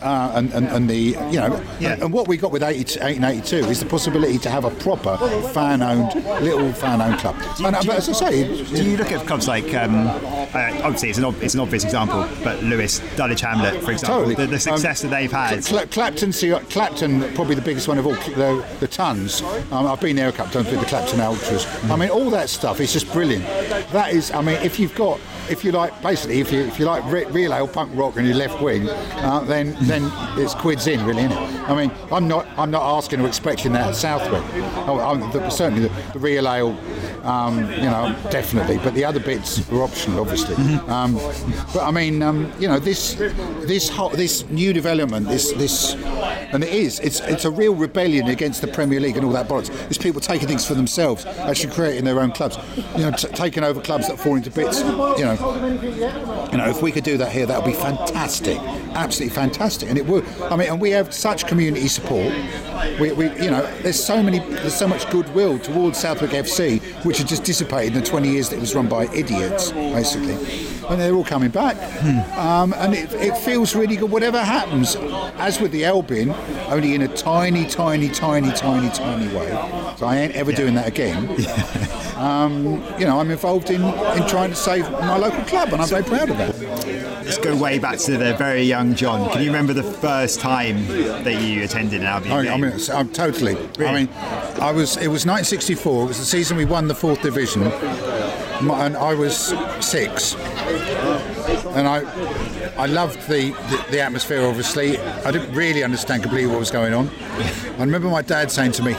uh, and, and, and the you know, Yeah. and what we got with 80, 1882 is the possibility to have a proper fan-owned little fan-owned club. And, uh, but as I say, Do you look at clubs like, um, uh, obviously it's an, ob- it's an obvious example, but Lewes, Dulwich Hamlet, for example, Totally. the, the success Um, that they've had. Cla- Clapton, see, Clapton, probably the biggest one of all, the, the Tons. Um, I've been there a couple of times with the Clapton Ultras. I mean, all that stuff is just brilliant. That is, I mean, if you've got, if you like, basically, if you if you like re- real ale punk rock and you're left wing, uh, then then it's quids in, really, isn't it? I mean, I'm not I'm not asking or expecting that at Southwick. Oh, I'm, the, certainly the, the real ale. Um, you know, definitely, but the other bits are optional, obviously. Um, but I mean, um, you know, this this this new development, this this, and it is, it's it's a real rebellion against the Premier League and all that bollocks. It's people taking things for themselves, actually creating their own clubs. You know, t- taking over clubs that fall into bits. You know, you know, if we could do that here, that would be fantastic, absolutely fantastic, and it would. I mean, and we have such community support. We, we you know, there's so many, there's so much goodwill towards Southwick FC, which which had just dissipated in the 20 years that it was run by idiots, basically. And they're all coming back. Um, and it, it feels really good, whatever happens. As with the Albion, only in a tiny, tiny, tiny, tiny, tiny way. So I ain't ever doing that again. um, you know, I'm involved in, in trying to save my local club, and I'm very proud of that. Let's go way back to the very young John. Can you remember the first time that you attended an Albion I, I mean, I'm totally. I mean, I was. It was 1964. It was the season we won the fourth division, and I was six. And I, I loved the, the, the atmosphere. Obviously, I didn't really understand completely what was going on. I remember my dad saying to me,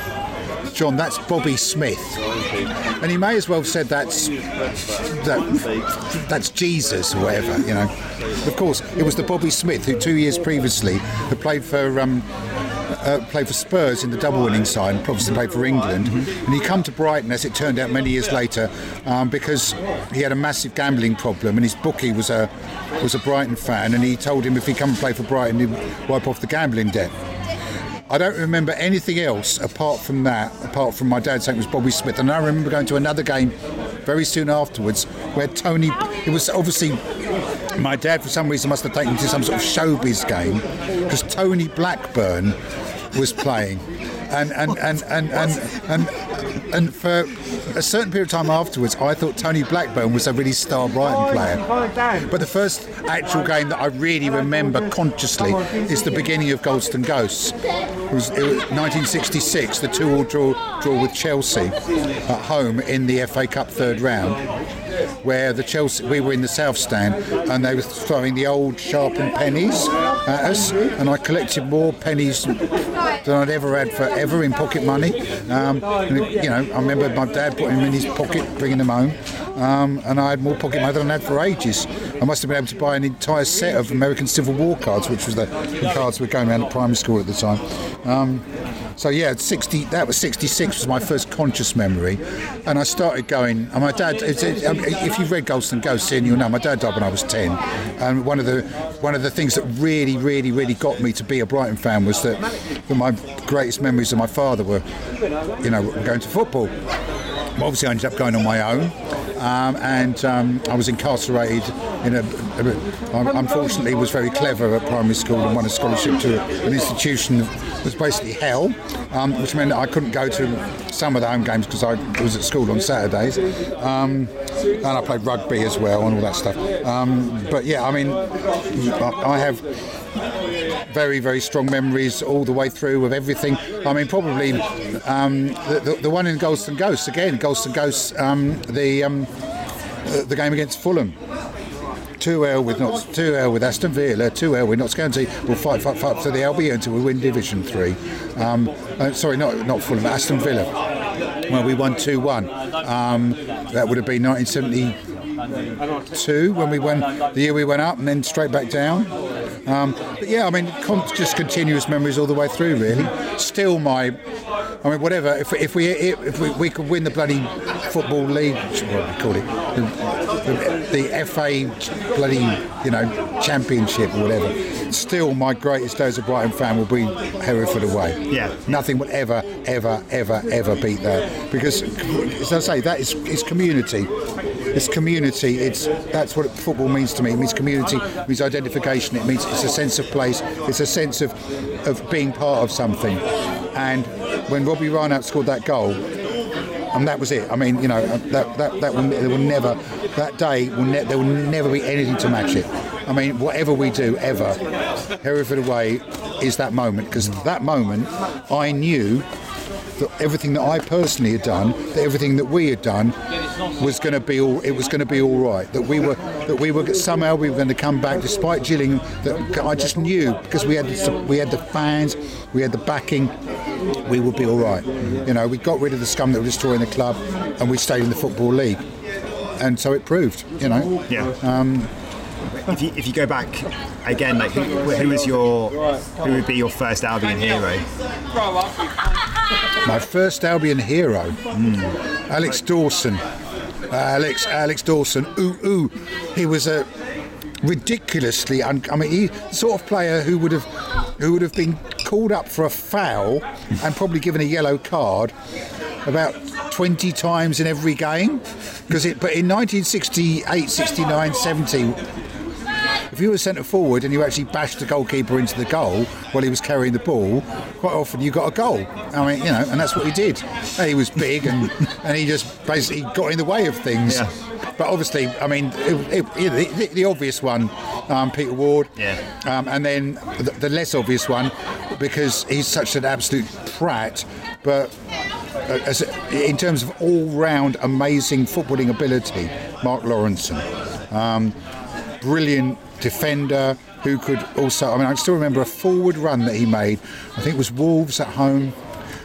"John, that's Bobby Smith," and he may as well have said that's that, that's Jesus or whatever. You know. Of course, it was the Bobby Smith who two years previously had played for. Um, uh, played for Spurs in the double winning side, obviously played for England. And he come to Brighton, as it turned out many years later, um, because he had a massive gambling problem, and his bookie was a was a Brighton fan, and he told him if he come and play for Brighton, he'd wipe off the gambling debt. I don't remember anything else apart from that, apart from my dad saying it was Bobby Smith. And I remember going to another game very soon afterwards where Tony, it was obviously my dad for some reason must have taken me to some sort of showbiz game because Tony Blackburn was playing. And and, and, and, and, and, and for a certain period of time afterwards, I thought Tony Blackburn was a really star Brighton player. But the first actual game that I really remember consciously is the beginning of Goldstone Ghosts. It was, it was 1966, the two-all draw, draw with Chelsea at home in the FA Cup third round where the Chelsea we were in the south stand and they were throwing the old sharpened pennies at us and I collected more pennies than I'd ever had for ever in pocket money. Um, and, you know I remember my dad putting them in his pocket bringing them home um, and I had more pocket money than I'd had for ages I must have been able to buy an entire set of American Civil War cards which was the, the cards we were going around at primary school at the time um, so yeah, 60. That was 66 was my first conscious memory, and I started going. And my dad, um, if you've read Goldstone Ghosts, then you'll know my dad died when I was 10. And one of the one of the things that really, really, really got me to be a Brighton fan was that, that my greatest memories of my father were, you know, going to football. Obviously, I ended up going on my own, um, and um, I was incarcerated in a, a, I unfortunately was very clever at primary school and won a scholarship to an institution that was basically hell, um, which meant I couldn't go to some of the home games because I was at school on Saturdays, um, and I played rugby as well and all that stuff. Um, but yeah, I mean, I I have very, very strong memories all the way through of everything. I mean, probably um, the, the, the one in Goldstone Ghosts again. Goldstone Ghosts, um, the um, the the game against Fulham. 2L with not 2L with Aston Villa, 2L with Notts County. We'll fight, fight, fight for the LB until we win Division Three. Um, uh, sorry, not not Fulham, Aston Villa. Well, we won 2-1. Um, that would have been 1972 when we went the year we went up and then straight back down. Um, but yeah, I mean, con- just continuous memories all the way through. Really, still my. I mean, whatever. If, if we if we, we could win the bloody football league, what do we call it, the, the, the FA bloody you know championship or whatever. Still, my greatest days as a Brighton fan will be Hereford away. Yeah. Nothing will ever, ever, ever, ever beat that because, as I say, that is it's community. It's community. It's that's what football means to me. It means community. It means identification. It means it's a sense of place. It's a sense of of being part of something. And when Robbie Reinelt scored that goal, and that was it. I mean, you know, um, that that that will, there will never that day will ne- there will never be anything to match it. I mean, whatever we do ever, Hereford away is that moment because that moment I knew that everything that I personally had done, that everything that we had done, was going to be all. It was going to be all right. That we were that we were somehow we were going to come back despite Gillingham. That I just knew because we had the, we had the fans, we had the backing. We would be all right. You know, we got rid of the scum that were destroying the club, and we stayed in the football league. And so it proved. You know. Yeah. Um, if you if you go back again, like who, who was your who would be your first Albion hero? My first Albion hero, mm. Alex Dawson. Alex Alex Dawson. Ooh ooh, he was a ridiculously. Un- I mean, he sort of player who would have who would have been called up for a foul and probably given a yellow card. about 20 times in every game. Because it, but in 1968, 69, 70, if you were centre forward and you actually bashed the goalkeeper into the goal while he was carrying the ball, quite often you got a goal. I mean, you know, and that's what he did. And he was big and, and he just basically got in the way of things. Yeah. But obviously, I mean, it, it, the, the, the obvious one, um, Peter Ward. Yeah. Um, and then the, the less obvious one, because he's such an absolute prat, but uh, as, in terms of all-round amazing footballing ability, Mark Lawrenson. Um, brilliant defender who could also. I mean, I still remember a forward run that he made. I think it was Wolves at home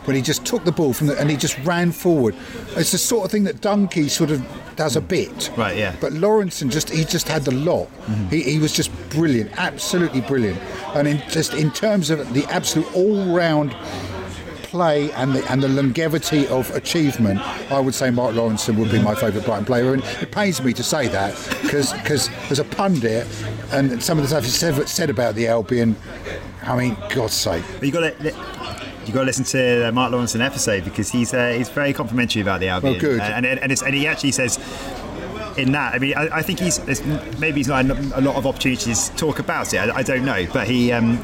when he just took the ball from the and he just ran forward. It's the sort of thing that Dunkey sort of does a bit. Right, yeah. But Lawrenson just he just had the lot. Mm-hmm. He, he was just brilliant, absolutely brilliant. And in just in terms of the absolute all-round play and the and the longevity of achievement, I would say Mark Lawrenson would be my favourite Brighton player. And it pains me to say that because as a pundit and some of the stuff he said, said about the Albion, I mean, God's sake. But you got to. You got to listen to the Mark Lawrenson episode because he's uh, he's very complimentary about the Albion. Oh, good. Uh, and and, it's, and he actually says in that. I mean, I, I think he's maybe he's not had a lot of opportunities to talk about it. I, I don't know, but he. Um,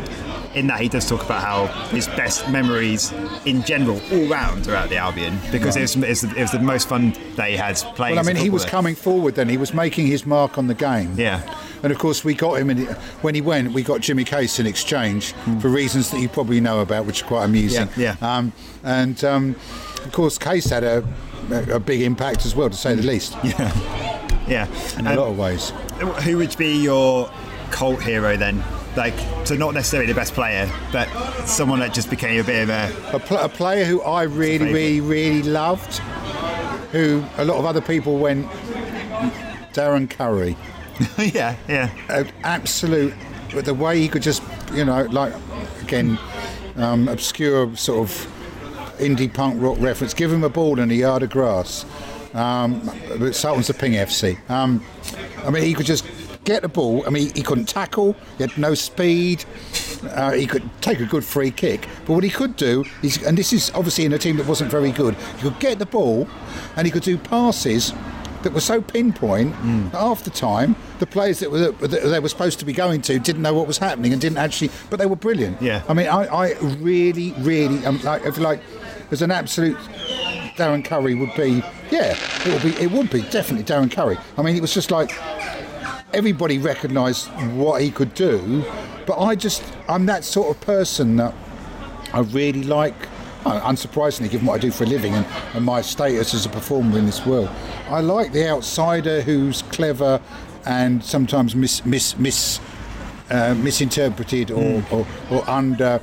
in that, he does talk about how his best memories in general, all round, are at the Albion because it, was, it, was, it was the most fun that he had playing. Well, I mean, he was coming forward then. He was making his mark on the game. Yeah. And of course, we got him in, when he went. We got Jimmy Case in exchange for reasons that you probably know about, which are quite amusing. Hmm. Yeah, yeah. Um, and um, of course, Case had a, a big impact as well, to say the least, Yeah. Yeah, in Um, a lot of ways. Who would be your cult hero then? Like, so not necessarily the best player, but someone that just became a bit of a. A, pl- a player who I really, really, really loved, who a lot of other people went, Darren Currie. yeah, yeah. an absolute but the way he could just you know like again um, obscure sort of indie punk rock reference give him a ball and a yard of grass um, but Sultans of Ping FC um, I mean he could just get the ball. I mean he couldn't tackle. He had no speed. Uh, he could take a good free kick. But what he could do is and this is obviously in a team that wasn't very good he could get the ball and he could do passes that were so pinpoint Mm. that half the time the players that, were, that they were supposed to be going to didn't know what was happening and didn't actually but they were brilliant. Yeah. I mean I, I really really um, like if like as an absolute Darren Currie would be yeah it would be it would be definitely Darren Currie. I mean it was just like everybody recognised what he could do but I just I'm that sort of person that I really like, uh, unsurprisingly, given what I do for a living and, and my status as a performer in this world, I like the outsider who's clever and sometimes mis, mis, mis, uh, misinterpreted or, or, or under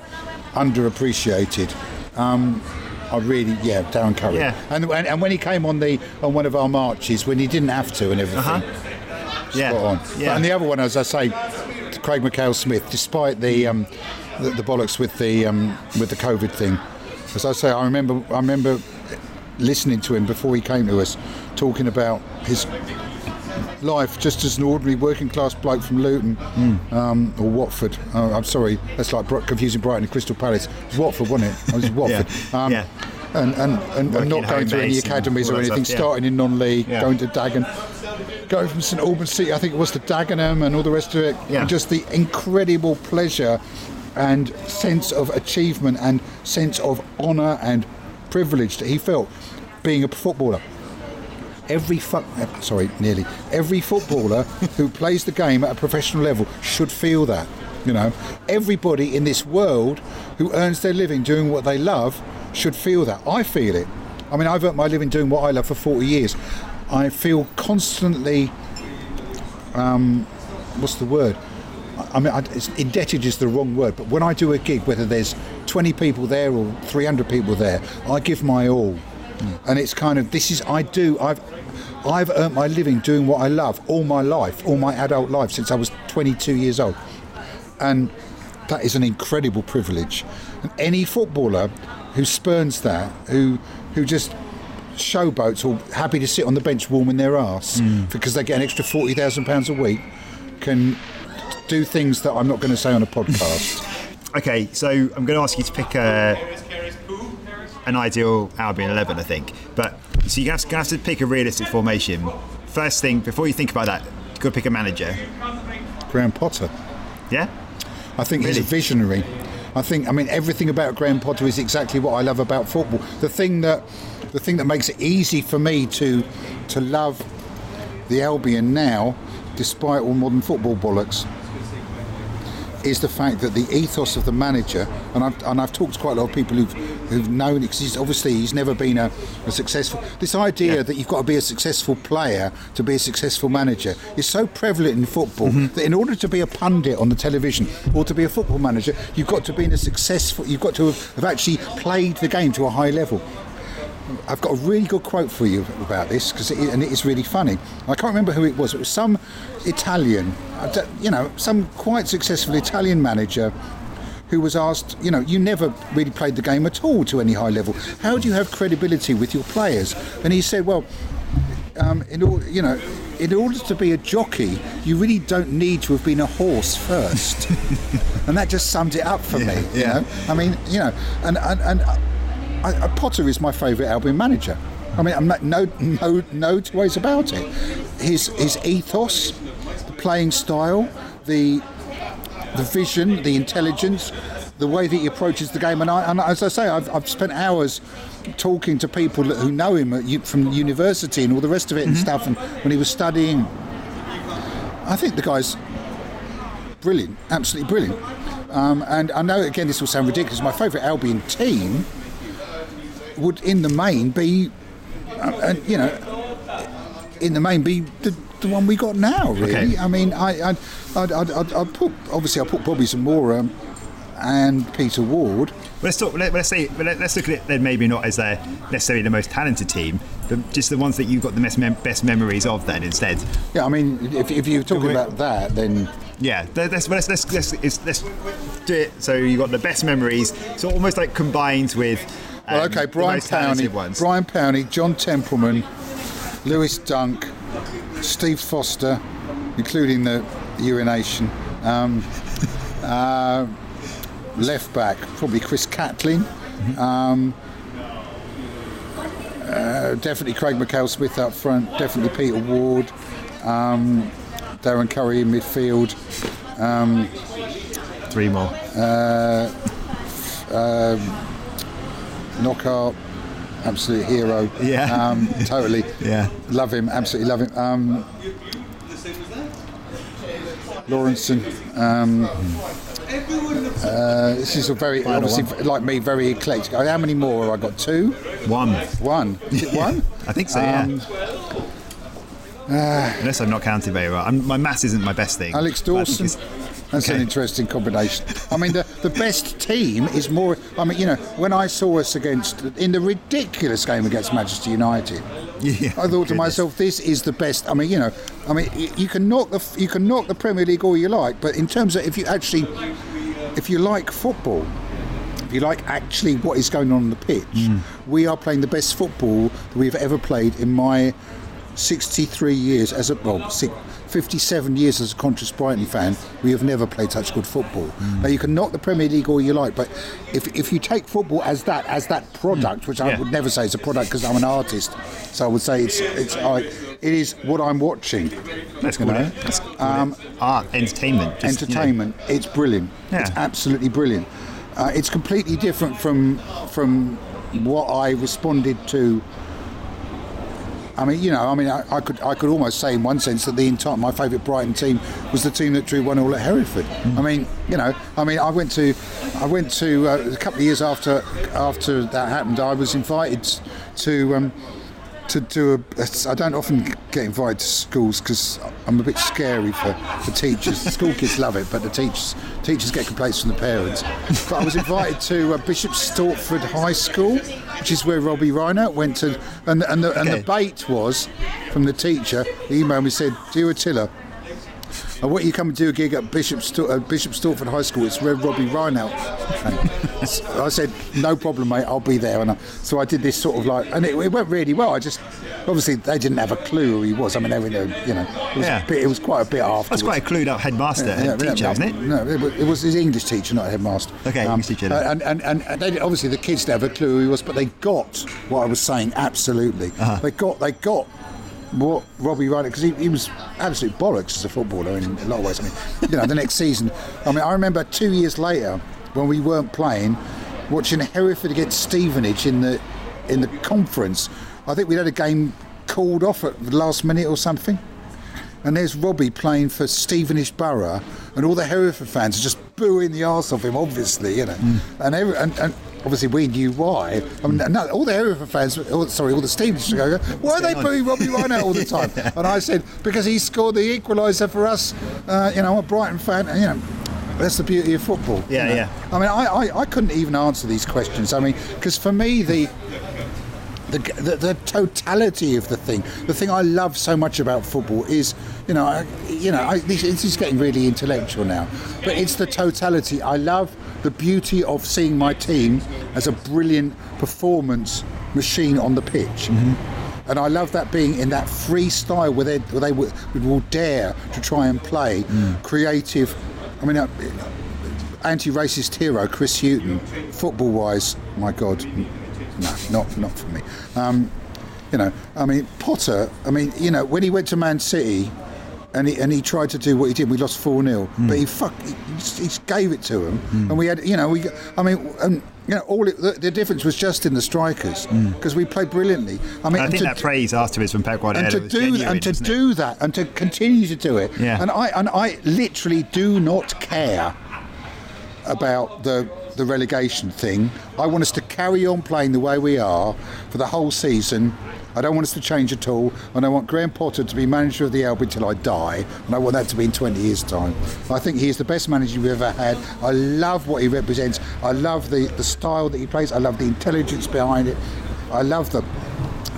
underappreciated. Um, I really, yeah, Darren Currie. Yeah. And, and and when he came on the on one of our marches when he didn't have to and everything, Yeah. spot on. Yeah. And the other one, as I say, Craig Mackail-Smith, despite the, um, the the bollocks with the um, with the COVID thing, as I say, I remember I remember listening to him before he came to us, talking about his life just as an ordinary working class bloke from Luton um, or Watford. Uh, I'm sorry, that's like confusing Brighton and Crystal Palace. It Watford, wasn't it? It was Watford. Yeah, Um, yeah. And, and, and, and not going through any academies or anything, stuff, yeah. starting in non-league, Yeah. going to Dagen, going from St Albans City, I think it was to Dagenham and all the rest of it. Yeah. Just the incredible pleasure and sense of achievement and sense of honour and privilege that he felt being a footballer. Every fu- uh, sorry, nearly every footballer who plays the game at a professional level should feel that. You know, everybody in this world who earns their living doing what they love should feel that. I feel it. I mean, I've earned my living doing what I love for 40 years. I feel constantly um, what's the word? I mean, I, it's, indebted is the wrong word, but when I do a gig, whether there's 20 people there or 300 people there, I give my all. Hmm. And it's kind of this is I do I've I've earned my living doing what I love all my life, all my adult life since I was 22 years old, and that is an incredible privilege. And any footballer who spurns that, who who just showboats or happy to sit on the bench warming their ass hmm. because they get an extra forty thousand pounds a week, can do things that I'm not going to say on a podcast. Okay, so I'm going to ask you to pick a an ideal Albion eleven, I think. But so you have, have to pick a realistic formation. First thing, before you think about that, to pick a manager. Graham Potter. Yeah. I think he's a visionary. I think, I mean, everything about Graham Potter is exactly what I love about football. The thing that, the thing that makes it easy for me to, to love the Albion now, despite all modern football bollocks, is the fact that the ethos of the manager, and I've, and I've talked to quite a lot of people who've, who've known, because he's, obviously he's never been a, a successful. This idea Yeah. that you've got to be a successful player to be a successful manager is so prevalent in football Mm-hmm. that in order to be a pundit on the television or to be a football manager, you've got to be in a successful. You've got to have, have actually played the game to a high level. I've got a really good quote for you about this because it, and it is really funny. I can't remember who it was. It was some Italian, you know, some quite successful Italian manager who was asked, you know, you never really played the game at all to any high level. How do you have credibility with your players? And he said, well, um, in order, you know, in order to be a jockey, you really don't need to have been a horse first, and that just sums it up for me. You yeah. know, I mean, you know, and and, and I, Potter is my favourite Albion manager. I mean, I'm not, no no no two ways about it. His his ethos, the playing style, the the vision, the intelligence, the way that he approaches the game. And, I, and as I say, I've, I've spent hours talking to people who know him at, from university and all the rest of it and stuff. And when he was studying, I think the guy's brilliant, absolutely brilliant. Um, and I know again this will sound ridiculous. My favourite Albion team would, in the main, be, uh, and you know, in the main be the, the one we got now. Really, Okay. I mean, I, I, I'd, I'd, I'd, I'd put obviously I put Bobby Zamora and Peter Ward. Let's talk. Let, let's say. Let, let's look at it. Then maybe not as uh, necessarily the most talented team, but just the ones that you've got the best, mem- best memories of. Then instead. Yeah, I mean, if, if you're talking about that, then Yeah. let- Let's let's let's let's, let's, let's do it. So you have got the best memories. So almost like combined with. Um, well, okay, Brian Powney, ones. Brian Powney, John Templeman, Lewis Dunk, Steve Foster, including the urination. Um, uh, left back, probably Chris Catlin. Um, uh, definitely Craig Mackail-Smith up front. Definitely Peter Ward. Um, Darren Currie in midfield. Three more. Knockout, absolute hero. Yeah. Um, totally. Yeah. Love him, absolutely love him. Um, Lawrenson. Um, uh, this is a very, Final obviously, one. like me, very eclectic. How many more have I got? Two? One. One? Is it one? I think so. Um, yeah. Unless I'm not counting very well. I'm, my maths isn't my best thing. Alex Dawson. That's an interesting combination. I mean, the, the best team is more. I mean, you know, when I saw us against in the ridiculous game against Manchester United, Yeah, I thought to myself, this is the best. I mean, you know, I mean, you can knock the you can knock the Premier League all you like, but in terms of if you actually, if you like football, if you like actually what is going on on the pitch, Mm. we are playing the best football that we've ever played in my 63 years as a well, six, 57 years as a conscious Brighton fan. We have never played such good football. Mm. Now you can knock the Premier League all you like, but if, if you take football as that as that product, which I Mm. Yeah. would never say it's a product because I'm an artist, so I would say it's it's I, it is what I'm watching. You call know? Let's call it art, entertainment. just, you know. entertainment. It's brilliant. It's absolutely brilliant. Uh, it's completely different from from what I responded to. I mean, you know, I mean, I, I could I could almost say in one sense that the entire my favourite Brighton team was the team that drew one all at Hereford. I mean, you know, I mean, I went to I went to uh, a couple of years after after that happened. I was invited to. Um, to do a, I don't often get invited to schools because I'm a bit scary for, for teachers. The school kids love it, but the teachers teachers get complaints from the parents. But I was invited to uh, Bishop Stortford High School, which is where Robbie Reinelt went to, and and the, and the bait was from the teacher. He emailed me said, "Dear Attila." I want you to come and do a gig at Bishop, Sto- uh, Bishop Stortford High School. It's where Robbie Reinelt. came." I said, no problem, mate. I'll be there. And I, so I did this sort of like, and it, it, went really well. I just obviously they didn't have a clue who he was. I mean, they were, you know, it was, Yeah. bit, it was quite a bit after. That's quite a clued up headmaster, head teacher, no, isn't it? No, it was, it was his English teacher, not headmaster. Um, Okay, English teacher then. And, and, and, and they, obviously the kids didn't have a clue who he was, but they got what I was saying absolutely. Uh-huh. They got they got what Robbie Ryan because he, he was absolute bollocks as a footballer in a lot of ways. I mean, you know, the next season. I mean, I remember two years later when we weren't playing, watching Hereford against Stevenage in the in the conference. I think we had a game called off at the last minute or something. And there's Robbie playing for Stevenage Borough, and all the Hereford fans are just booing the arse off him, obviously, you know. And, every, and, and obviously we knew why. I mean, no, all the Hereford fans, all, sorry, all the Stevenage go, why are they booing Robbie Ryan all the time? and I said, because he scored the equaliser for us, uh, you know, a Brighton fan, you know. That's the beauty of football. you Yeah, know. yeah. I mean, I, I, I couldn't even answer these questions. I mean, because for me, the the, the, the totality of the thing. The thing I love so much about football is, you know, I, you know, I, this, this is getting really intellectual now, but it's the totality. I love the beauty of seeing my team as a brilliant performance machine on the pitch. Mm-hmm. And I love that being in that free style where they, where they will, will dare to try and play mm. creative. I mean, uh, anti-racist hero Chris Hughton, football-wise, my God, no, not not for me. Um, you know, I mean Potter. I mean, you know, when he went to Man City. And he, and he tried to do what he did. We lost four 0 Hmm. but he fuck he, he gave it to him, and we had you know we I mean and you know all it, the, the difference was just in the strikers mm. because we played brilliantly. I mean. I and think to- that praise afterwards from Pep Guardiola and to do genuine, and to wasn't it? do that and to continue to do it. Yeah. And I and I literally do not care about the the relegation thing. I want us to carry on playing the way we are for the whole season. I don't want us to change at all, and I want Graham Potter to be manager of the Albion till I die, and I want that to be in 20 years' time. I think he is the best manager we've ever had. I love what he represents. I love the, the style that he plays. I love the intelligence behind it. I love the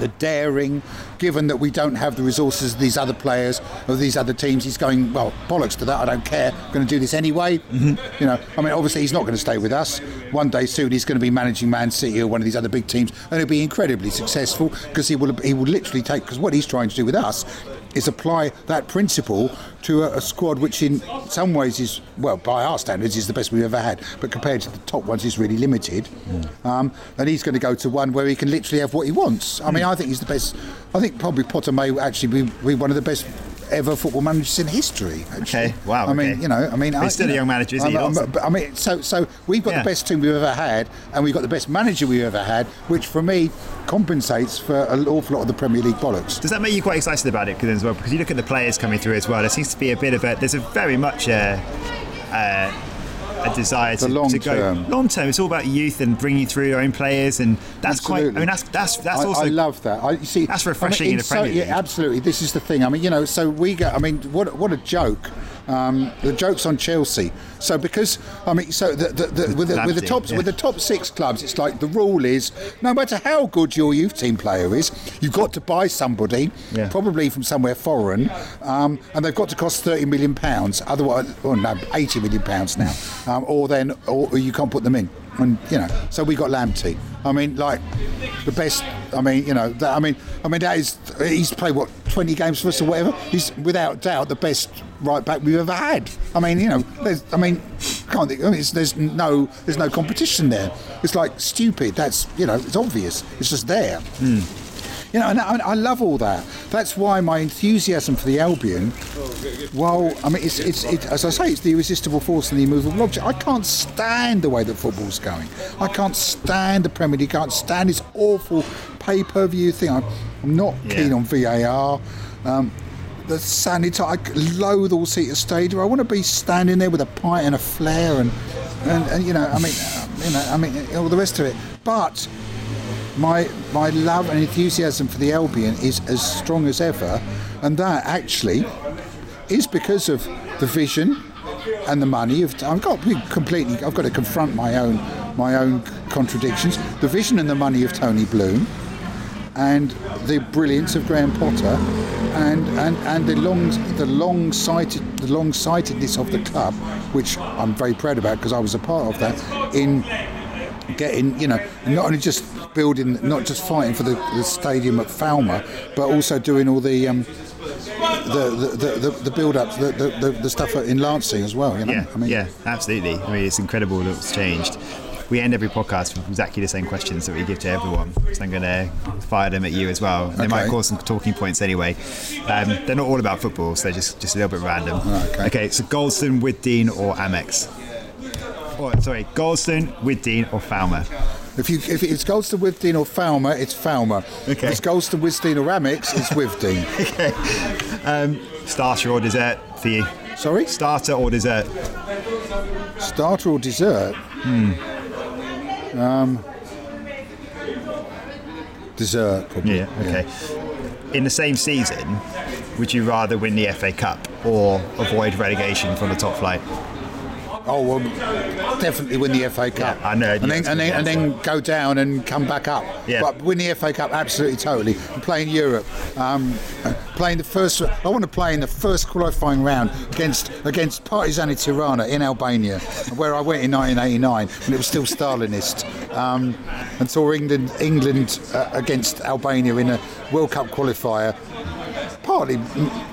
the daring, given that we don't have the resources of these other players, of these other teams, he's going, well, bollocks to that, I don't care, I'm going to do this anyway. Mm-hmm. You know, I mean, obviously he's not going to stay with us. One day soon he's going to be managing Man City or one of these other big teams, and he'll be incredibly successful because he will, he will literally take, because what he's trying to do with us is apply that principle to a, a squad which in some ways is, well, by our standards, is the best we've ever had, but compared to the top ones is really limited. Um, and he's going to go to one where he can literally have what he wants. I mean, I think he's the best. I think probably Potter may actually be, be one of the best ever football managers in history. Actually. Okay, wow, I mean, okay. you know, I mean, He's I, still you a young manager, isn't he? I'm- I'm- Lots of- but I mean, so so we've got Yeah. the best team we've ever had, and we've got the best manager we've ever had, which for me compensates for an awful lot of the Premier League bollocks. Does that make you quite excited about it as well? Because you look at the players coming through as well. There seems to be a bit of a. There's a very much a. a a desire to, long to go term. long term. It's all about youth and bringing through your own players, and that's quite. I mean, that's that's that's I, also. I love that. I, you see, That's I mean, refreshing in the so- Premier League. Yeah, absolutely. This is the thing. I mean, you know, so we go. I mean, what what a joke. Um, the jokes on Chelsea. So because I mean, so the, the, the, with, the, with the top yeah. with the top six clubs, it's like the rule is no matter how good your youth team player is, you've got to buy somebody, Yeah. probably from somewhere foreign, um, and they've got to cost thirty million pounds. Otherwise, oh no, eighty million pounds now, um, or then or, or you can't put them in. And you know, so we got Lamptey. I mean, like the best. I mean, you know, that, I mean, I mean that is he's played what twenty games for us or whatever. He's without doubt the best right back we've ever had. I mean, you know, there's, I mean, can't think. I mean, there's no there's no competition there. It's like stupid. That's you know, it's obvious. It's just there. Hmm. You know, and I, I love all that. That's why my enthusiasm for the Albion. Well, I mean, it's, it's it, as I say, it's the irresistible force and the immovable object. I can't stand the way that football's going. I can't stand the Premier League. I can't stand this awful pay-per-view thing. I'm, I'm not Yeah. keen on VAR. Um, the sanitizer, I loathe all seater stadium. I want to be standing there with a pint and a flare and, and, and you know, I mean, you know, I mean, all the rest of it. But my my love and enthusiasm for the Albion is as strong as ever, and that actually is because of the vision and the money. Of I've got to completely. I've got to confront my own my own contradictions. The vision and the money of Tony Bloom, and the brilliance of Graham Potter, and and, and the long the long sighted the long sightedness of the club, which I'm very proud about because I was a part of that in getting, you know, not only just building, not just fighting for the, the stadium at Falmer, but also doing all the. Um, the, the, the, the build ups, the, the, the stuff in Lancing as well. You know? Yeah, I mean, yeah, absolutely. I mean, it's incredible that it's changed. We end every podcast with exactly the same questions that we give to everyone. So I'm going to fire them at you as well. They might cause some talking points anyway. Um, they're not all about football, so they're just, just a little bit random. Oh, okay. so Goldstone, Withdean, or Amex? Or, sorry, Goldstone, Withdean, or Falmer? If you if it's Goldstone Withdean or Falmer, it's Falmer. Okay. If it's Goldstone Withdean or Amex, it's Withdean. Starter or dessert for you? Sorry, Starter or dessert? starter or dessert? Um, dessert probably. Yeah, okay. In the same season, would you rather win the FA Cup or avoid relegation from the top flight? Oh well, definitely win the FA Cup. Yeah, I know, And then, and, then, and then go down and come back up. Yeah. But win the FA Cup, absolutely, totally. And play in Europe. Um, playing the first. I want to play in the first qualifying round against against Partizani Tirana in Albania, where I went in 1989 when it was still Stalinist, um, and saw England England uh, against Albania in a World Cup qualifier. Partly,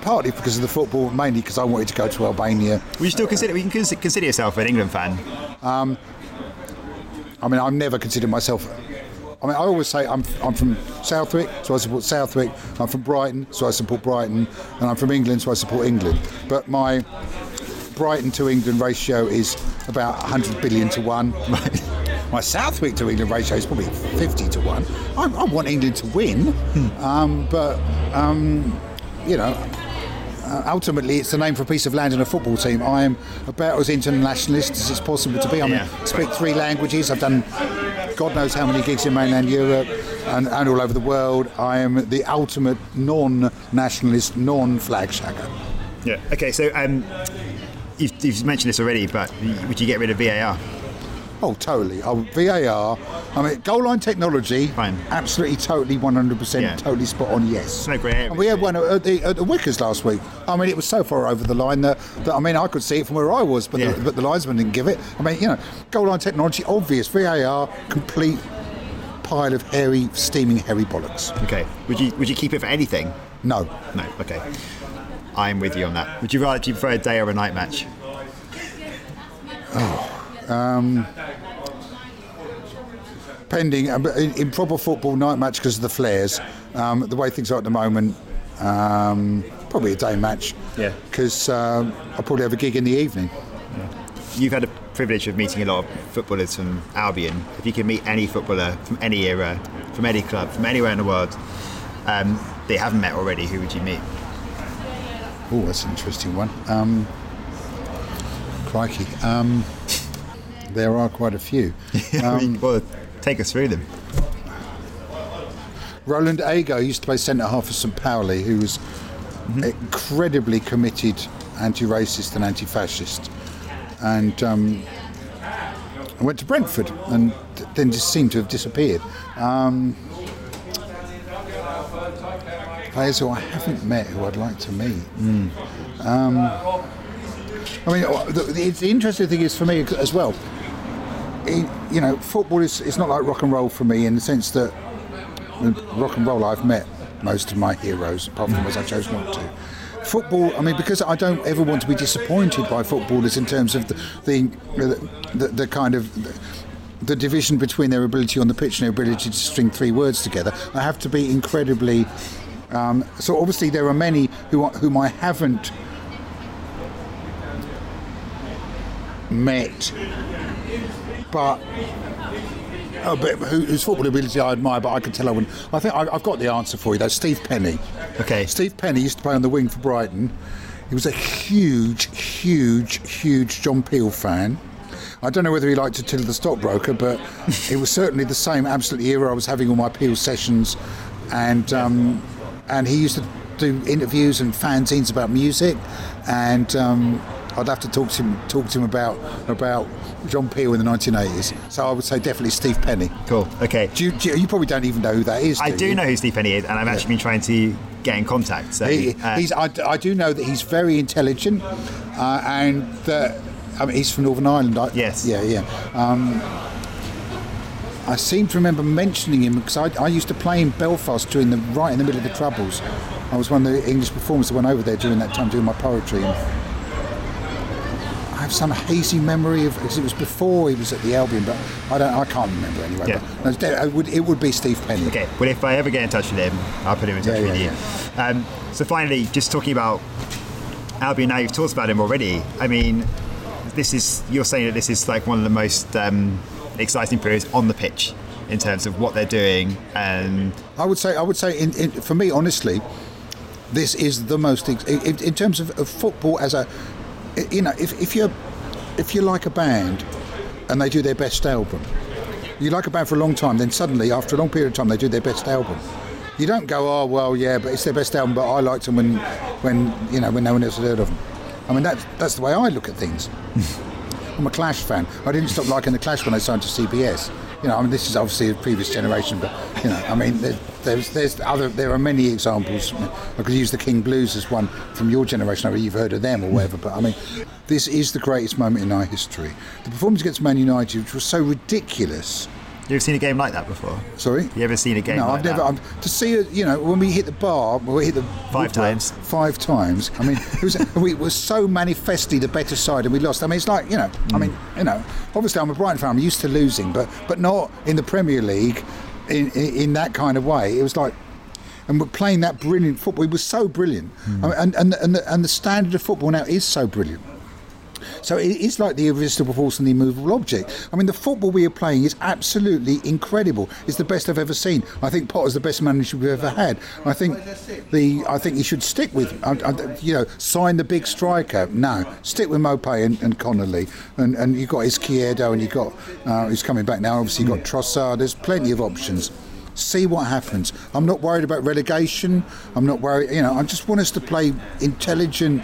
partly because of the football, mainly because I wanted to go to Albania. Would you still consider? We can consider yourself an England fan. I mean, I've never considered myself. I mean, I always say I'm, I'm from Southwick, so I support Southwick. I'm from Brighton, so I support Brighton, and I'm from England, so I support England. But my Brighton to England ratio is about 100 billion to one. My Southwick to England ratio is probably 50 to one. I, I want England to win, um, but um, you know, uh, ultimately, it's the name for a piece of land and a football team. I am about as internationalist as it's possible to be. I mean, Yeah. Speak three languages. I've done God knows how many gigs in mainland Europe and, and all over the world. I am the ultimate non-nationalist, non-flag shagger. Yeah. Okay. So um, you've, you've mentioned this already, but would you get rid of VAR? Oh, totally. Oh, VAR. I mean, goal line technology. Fine. Absolutely, totally, 100%, Yeah. totally spot on. Yes. no grey area, And we had one at the, at the Wickers last week. I mean, it was so far over the line that, that I mean, I could see it from where I was, but, Yeah. the, but the linesman didn't give it. I mean, you know, goal line technology, obvious. VAR, complete pile of hairy, steaming, hairy bollocks. Okay. Would you Would you keep it for anything? No. No. Okay. I'm with you on that. Would you rather do you prefer a day or a night match? pending um, in, in proper football night match because of the flares. Um, the way things are at the moment, um, probably a day match. Yeah. Because um, I'll probably have a gig in the evening. You've had the privilege of meeting a lot of footballers from Albion. If you could meet any footballer from any era, from any club, from anywhere in the world, um, they haven't met already, who would you meet? Oh, that's an interesting one. Um, crikey. Um, there are quite a few. I mean, well, take us through them. Roland Ago used to play centre half for St Pauli, who was incredibly committed anti-racist and anti-fascist, and um, I went to Brentford and then just seemed to have disappeared. Um, players who I haven't met who I'd like to meet. Um, I mean, the, the, the interesting thing is for me as well. It- you know, football is it's not like rock and roll for me in the sense that rock and roll, I've met most of my heroes, apart from those I chose not to. Football, I mean, because I don't ever want to be disappointed by footballers in terms of the the, the, the kind of the division between their ability on the pitch and their ability to string three words together. I have to be incredibly. Um, so obviously there are many who are, whom I haven't met, but but who, whose football ability I admire, but I can tell I wouldn't. I think I, I've got the answer for you, though. Steve Penny. Okay. Steve Penny used to play on the wing for Brighton. He was a huge, huge, huge John Peel fan. I don't know whether he liked Attila the stockbroker, but it was certainly the same absolute era I was having all my Peel sessions, and um, and he used to do interviews and fanzines about music, and um, I'd have to talk to him talk to him about about John Peel in the 1980s. So I would say definitely Steve Penny. Cool. Okay. Do you, do you, you probably don't even know who that is. I do you? know who Steve Penny is, and I've actually been trying to get in contact. So He, uh, he's, I, I do know that he's very intelligent, uh, and that I mean he's from Northern Ireland. I, Yes. Yeah, yeah. Um, I seem to remember mentioning him because I, I used to play in Belfast during the right in the middle of the Troubles. I was one of the English performers that went over there during that time doing my poetry. And I have some hazy memory of because it was before he was at the Albion, but I don't. I can't remember anyway. Yeah. But no, it would, it would be Steve Penny. Okay, well, if I ever get in touch with him, I'll put him in touch Yeah, with yeah, you. Um, so, finally, just talking about Albion, now you've talked about him already. I mean, this is, you're saying that this is like one of the most um, exciting periods on the pitch in terms of what they're doing. And I would say, I would say, in, in, for me, honestly, this is the most in, in terms of, of football as a, you know, if, if you're if you like a band and they do their best album, you like a band for a long time, then suddenly after a long period of time they do their best album. You don't go, oh well, yeah, but it's their best album, but I liked them when, when you know, when no one else had heard of them. I mean, that's that's the way I look at things. I'm a Clash fan. I didn't stop liking the Clash when they signed to CBS. You know, I mean, this is obviously a previous generation, but you know, I mean, there, there's there's other there are many examples. I could use the King Blues as one from your generation. I mean, you've heard of them or whatever, but I mean, this is the greatest moment in our history. The performance against Man United, which was so ridiculous. You ever seen a game like that before? Sorry. You ever seen a game No, like I've never. I'm, to see it, you know, when we hit the bar, we hit the Five times. five times. I mean, it was we were so manifestly the better side, and we lost. I mean, it's like you know, I mean, mm. you know, obviously I'm a Brighton fan. I'm used to losing, but but not in the Premier League, in in, in that kind of way. It was like. And we're playing that brilliant football. It was so brilliant, mm. I mean, and and and the, and the standard of football now is so brilliant. So it is like the irresistible force and the immovable object. I mean, the football we are playing is absolutely incredible. It's the best I've ever seen. I think Potter's the best manager we've ever had. I think the I think he should stick with I, I, you know sign the big striker. No, stick with Maupay and, and Connolly, and and you've got Izquierdo and you've got uh, who's coming back now. Obviously, you've got Trossard. There's plenty of options. See what happens. I'm not worried about relegation. I'm not worried. You know, I just want us to play intelligent.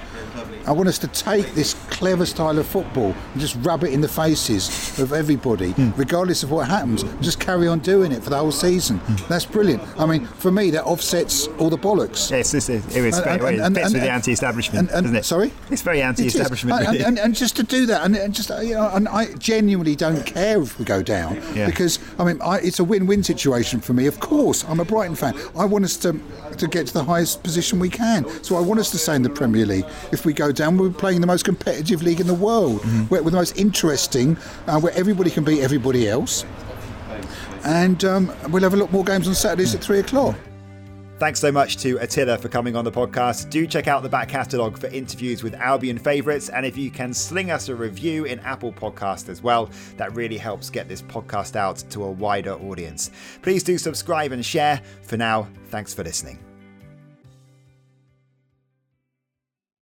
I want us to take this clever style of football and just rub it in the faces of everybody, hmm. regardless of what happens. and Just carry on doing it for the whole season. Hmm. That's brilliant. I mean, for me, that offsets all the bollocks. Yes, it's, it, it, was And- very, and- well, it fits and- with the anti-establishment, and- and- doesn't it? sorry? It's very anti-establishment. And, really. and, and just to do that, and, and just you know, and I genuinely don't care if we go down Yeah. because I mean, I, it's a win-win situation for me. Of course, I'm a Brighton fan. I want us to to get to the highest position we can. So I want us to stay in the Premier League. If we go down, we're playing the most competitive league in the world. We're, we're the most interesting, uh, where everybody can beat everybody else. And um, we'll have a lot more games on Saturdays at three o'clock. Thanks so much to Attila for coming on the podcast. Do check out the back catalogue for interviews with Albion favourites. And if you can sling us a review in Apple Podcast as well, that really helps get this podcast out to a wider audience. Please do subscribe and share. For now, thanks for listening.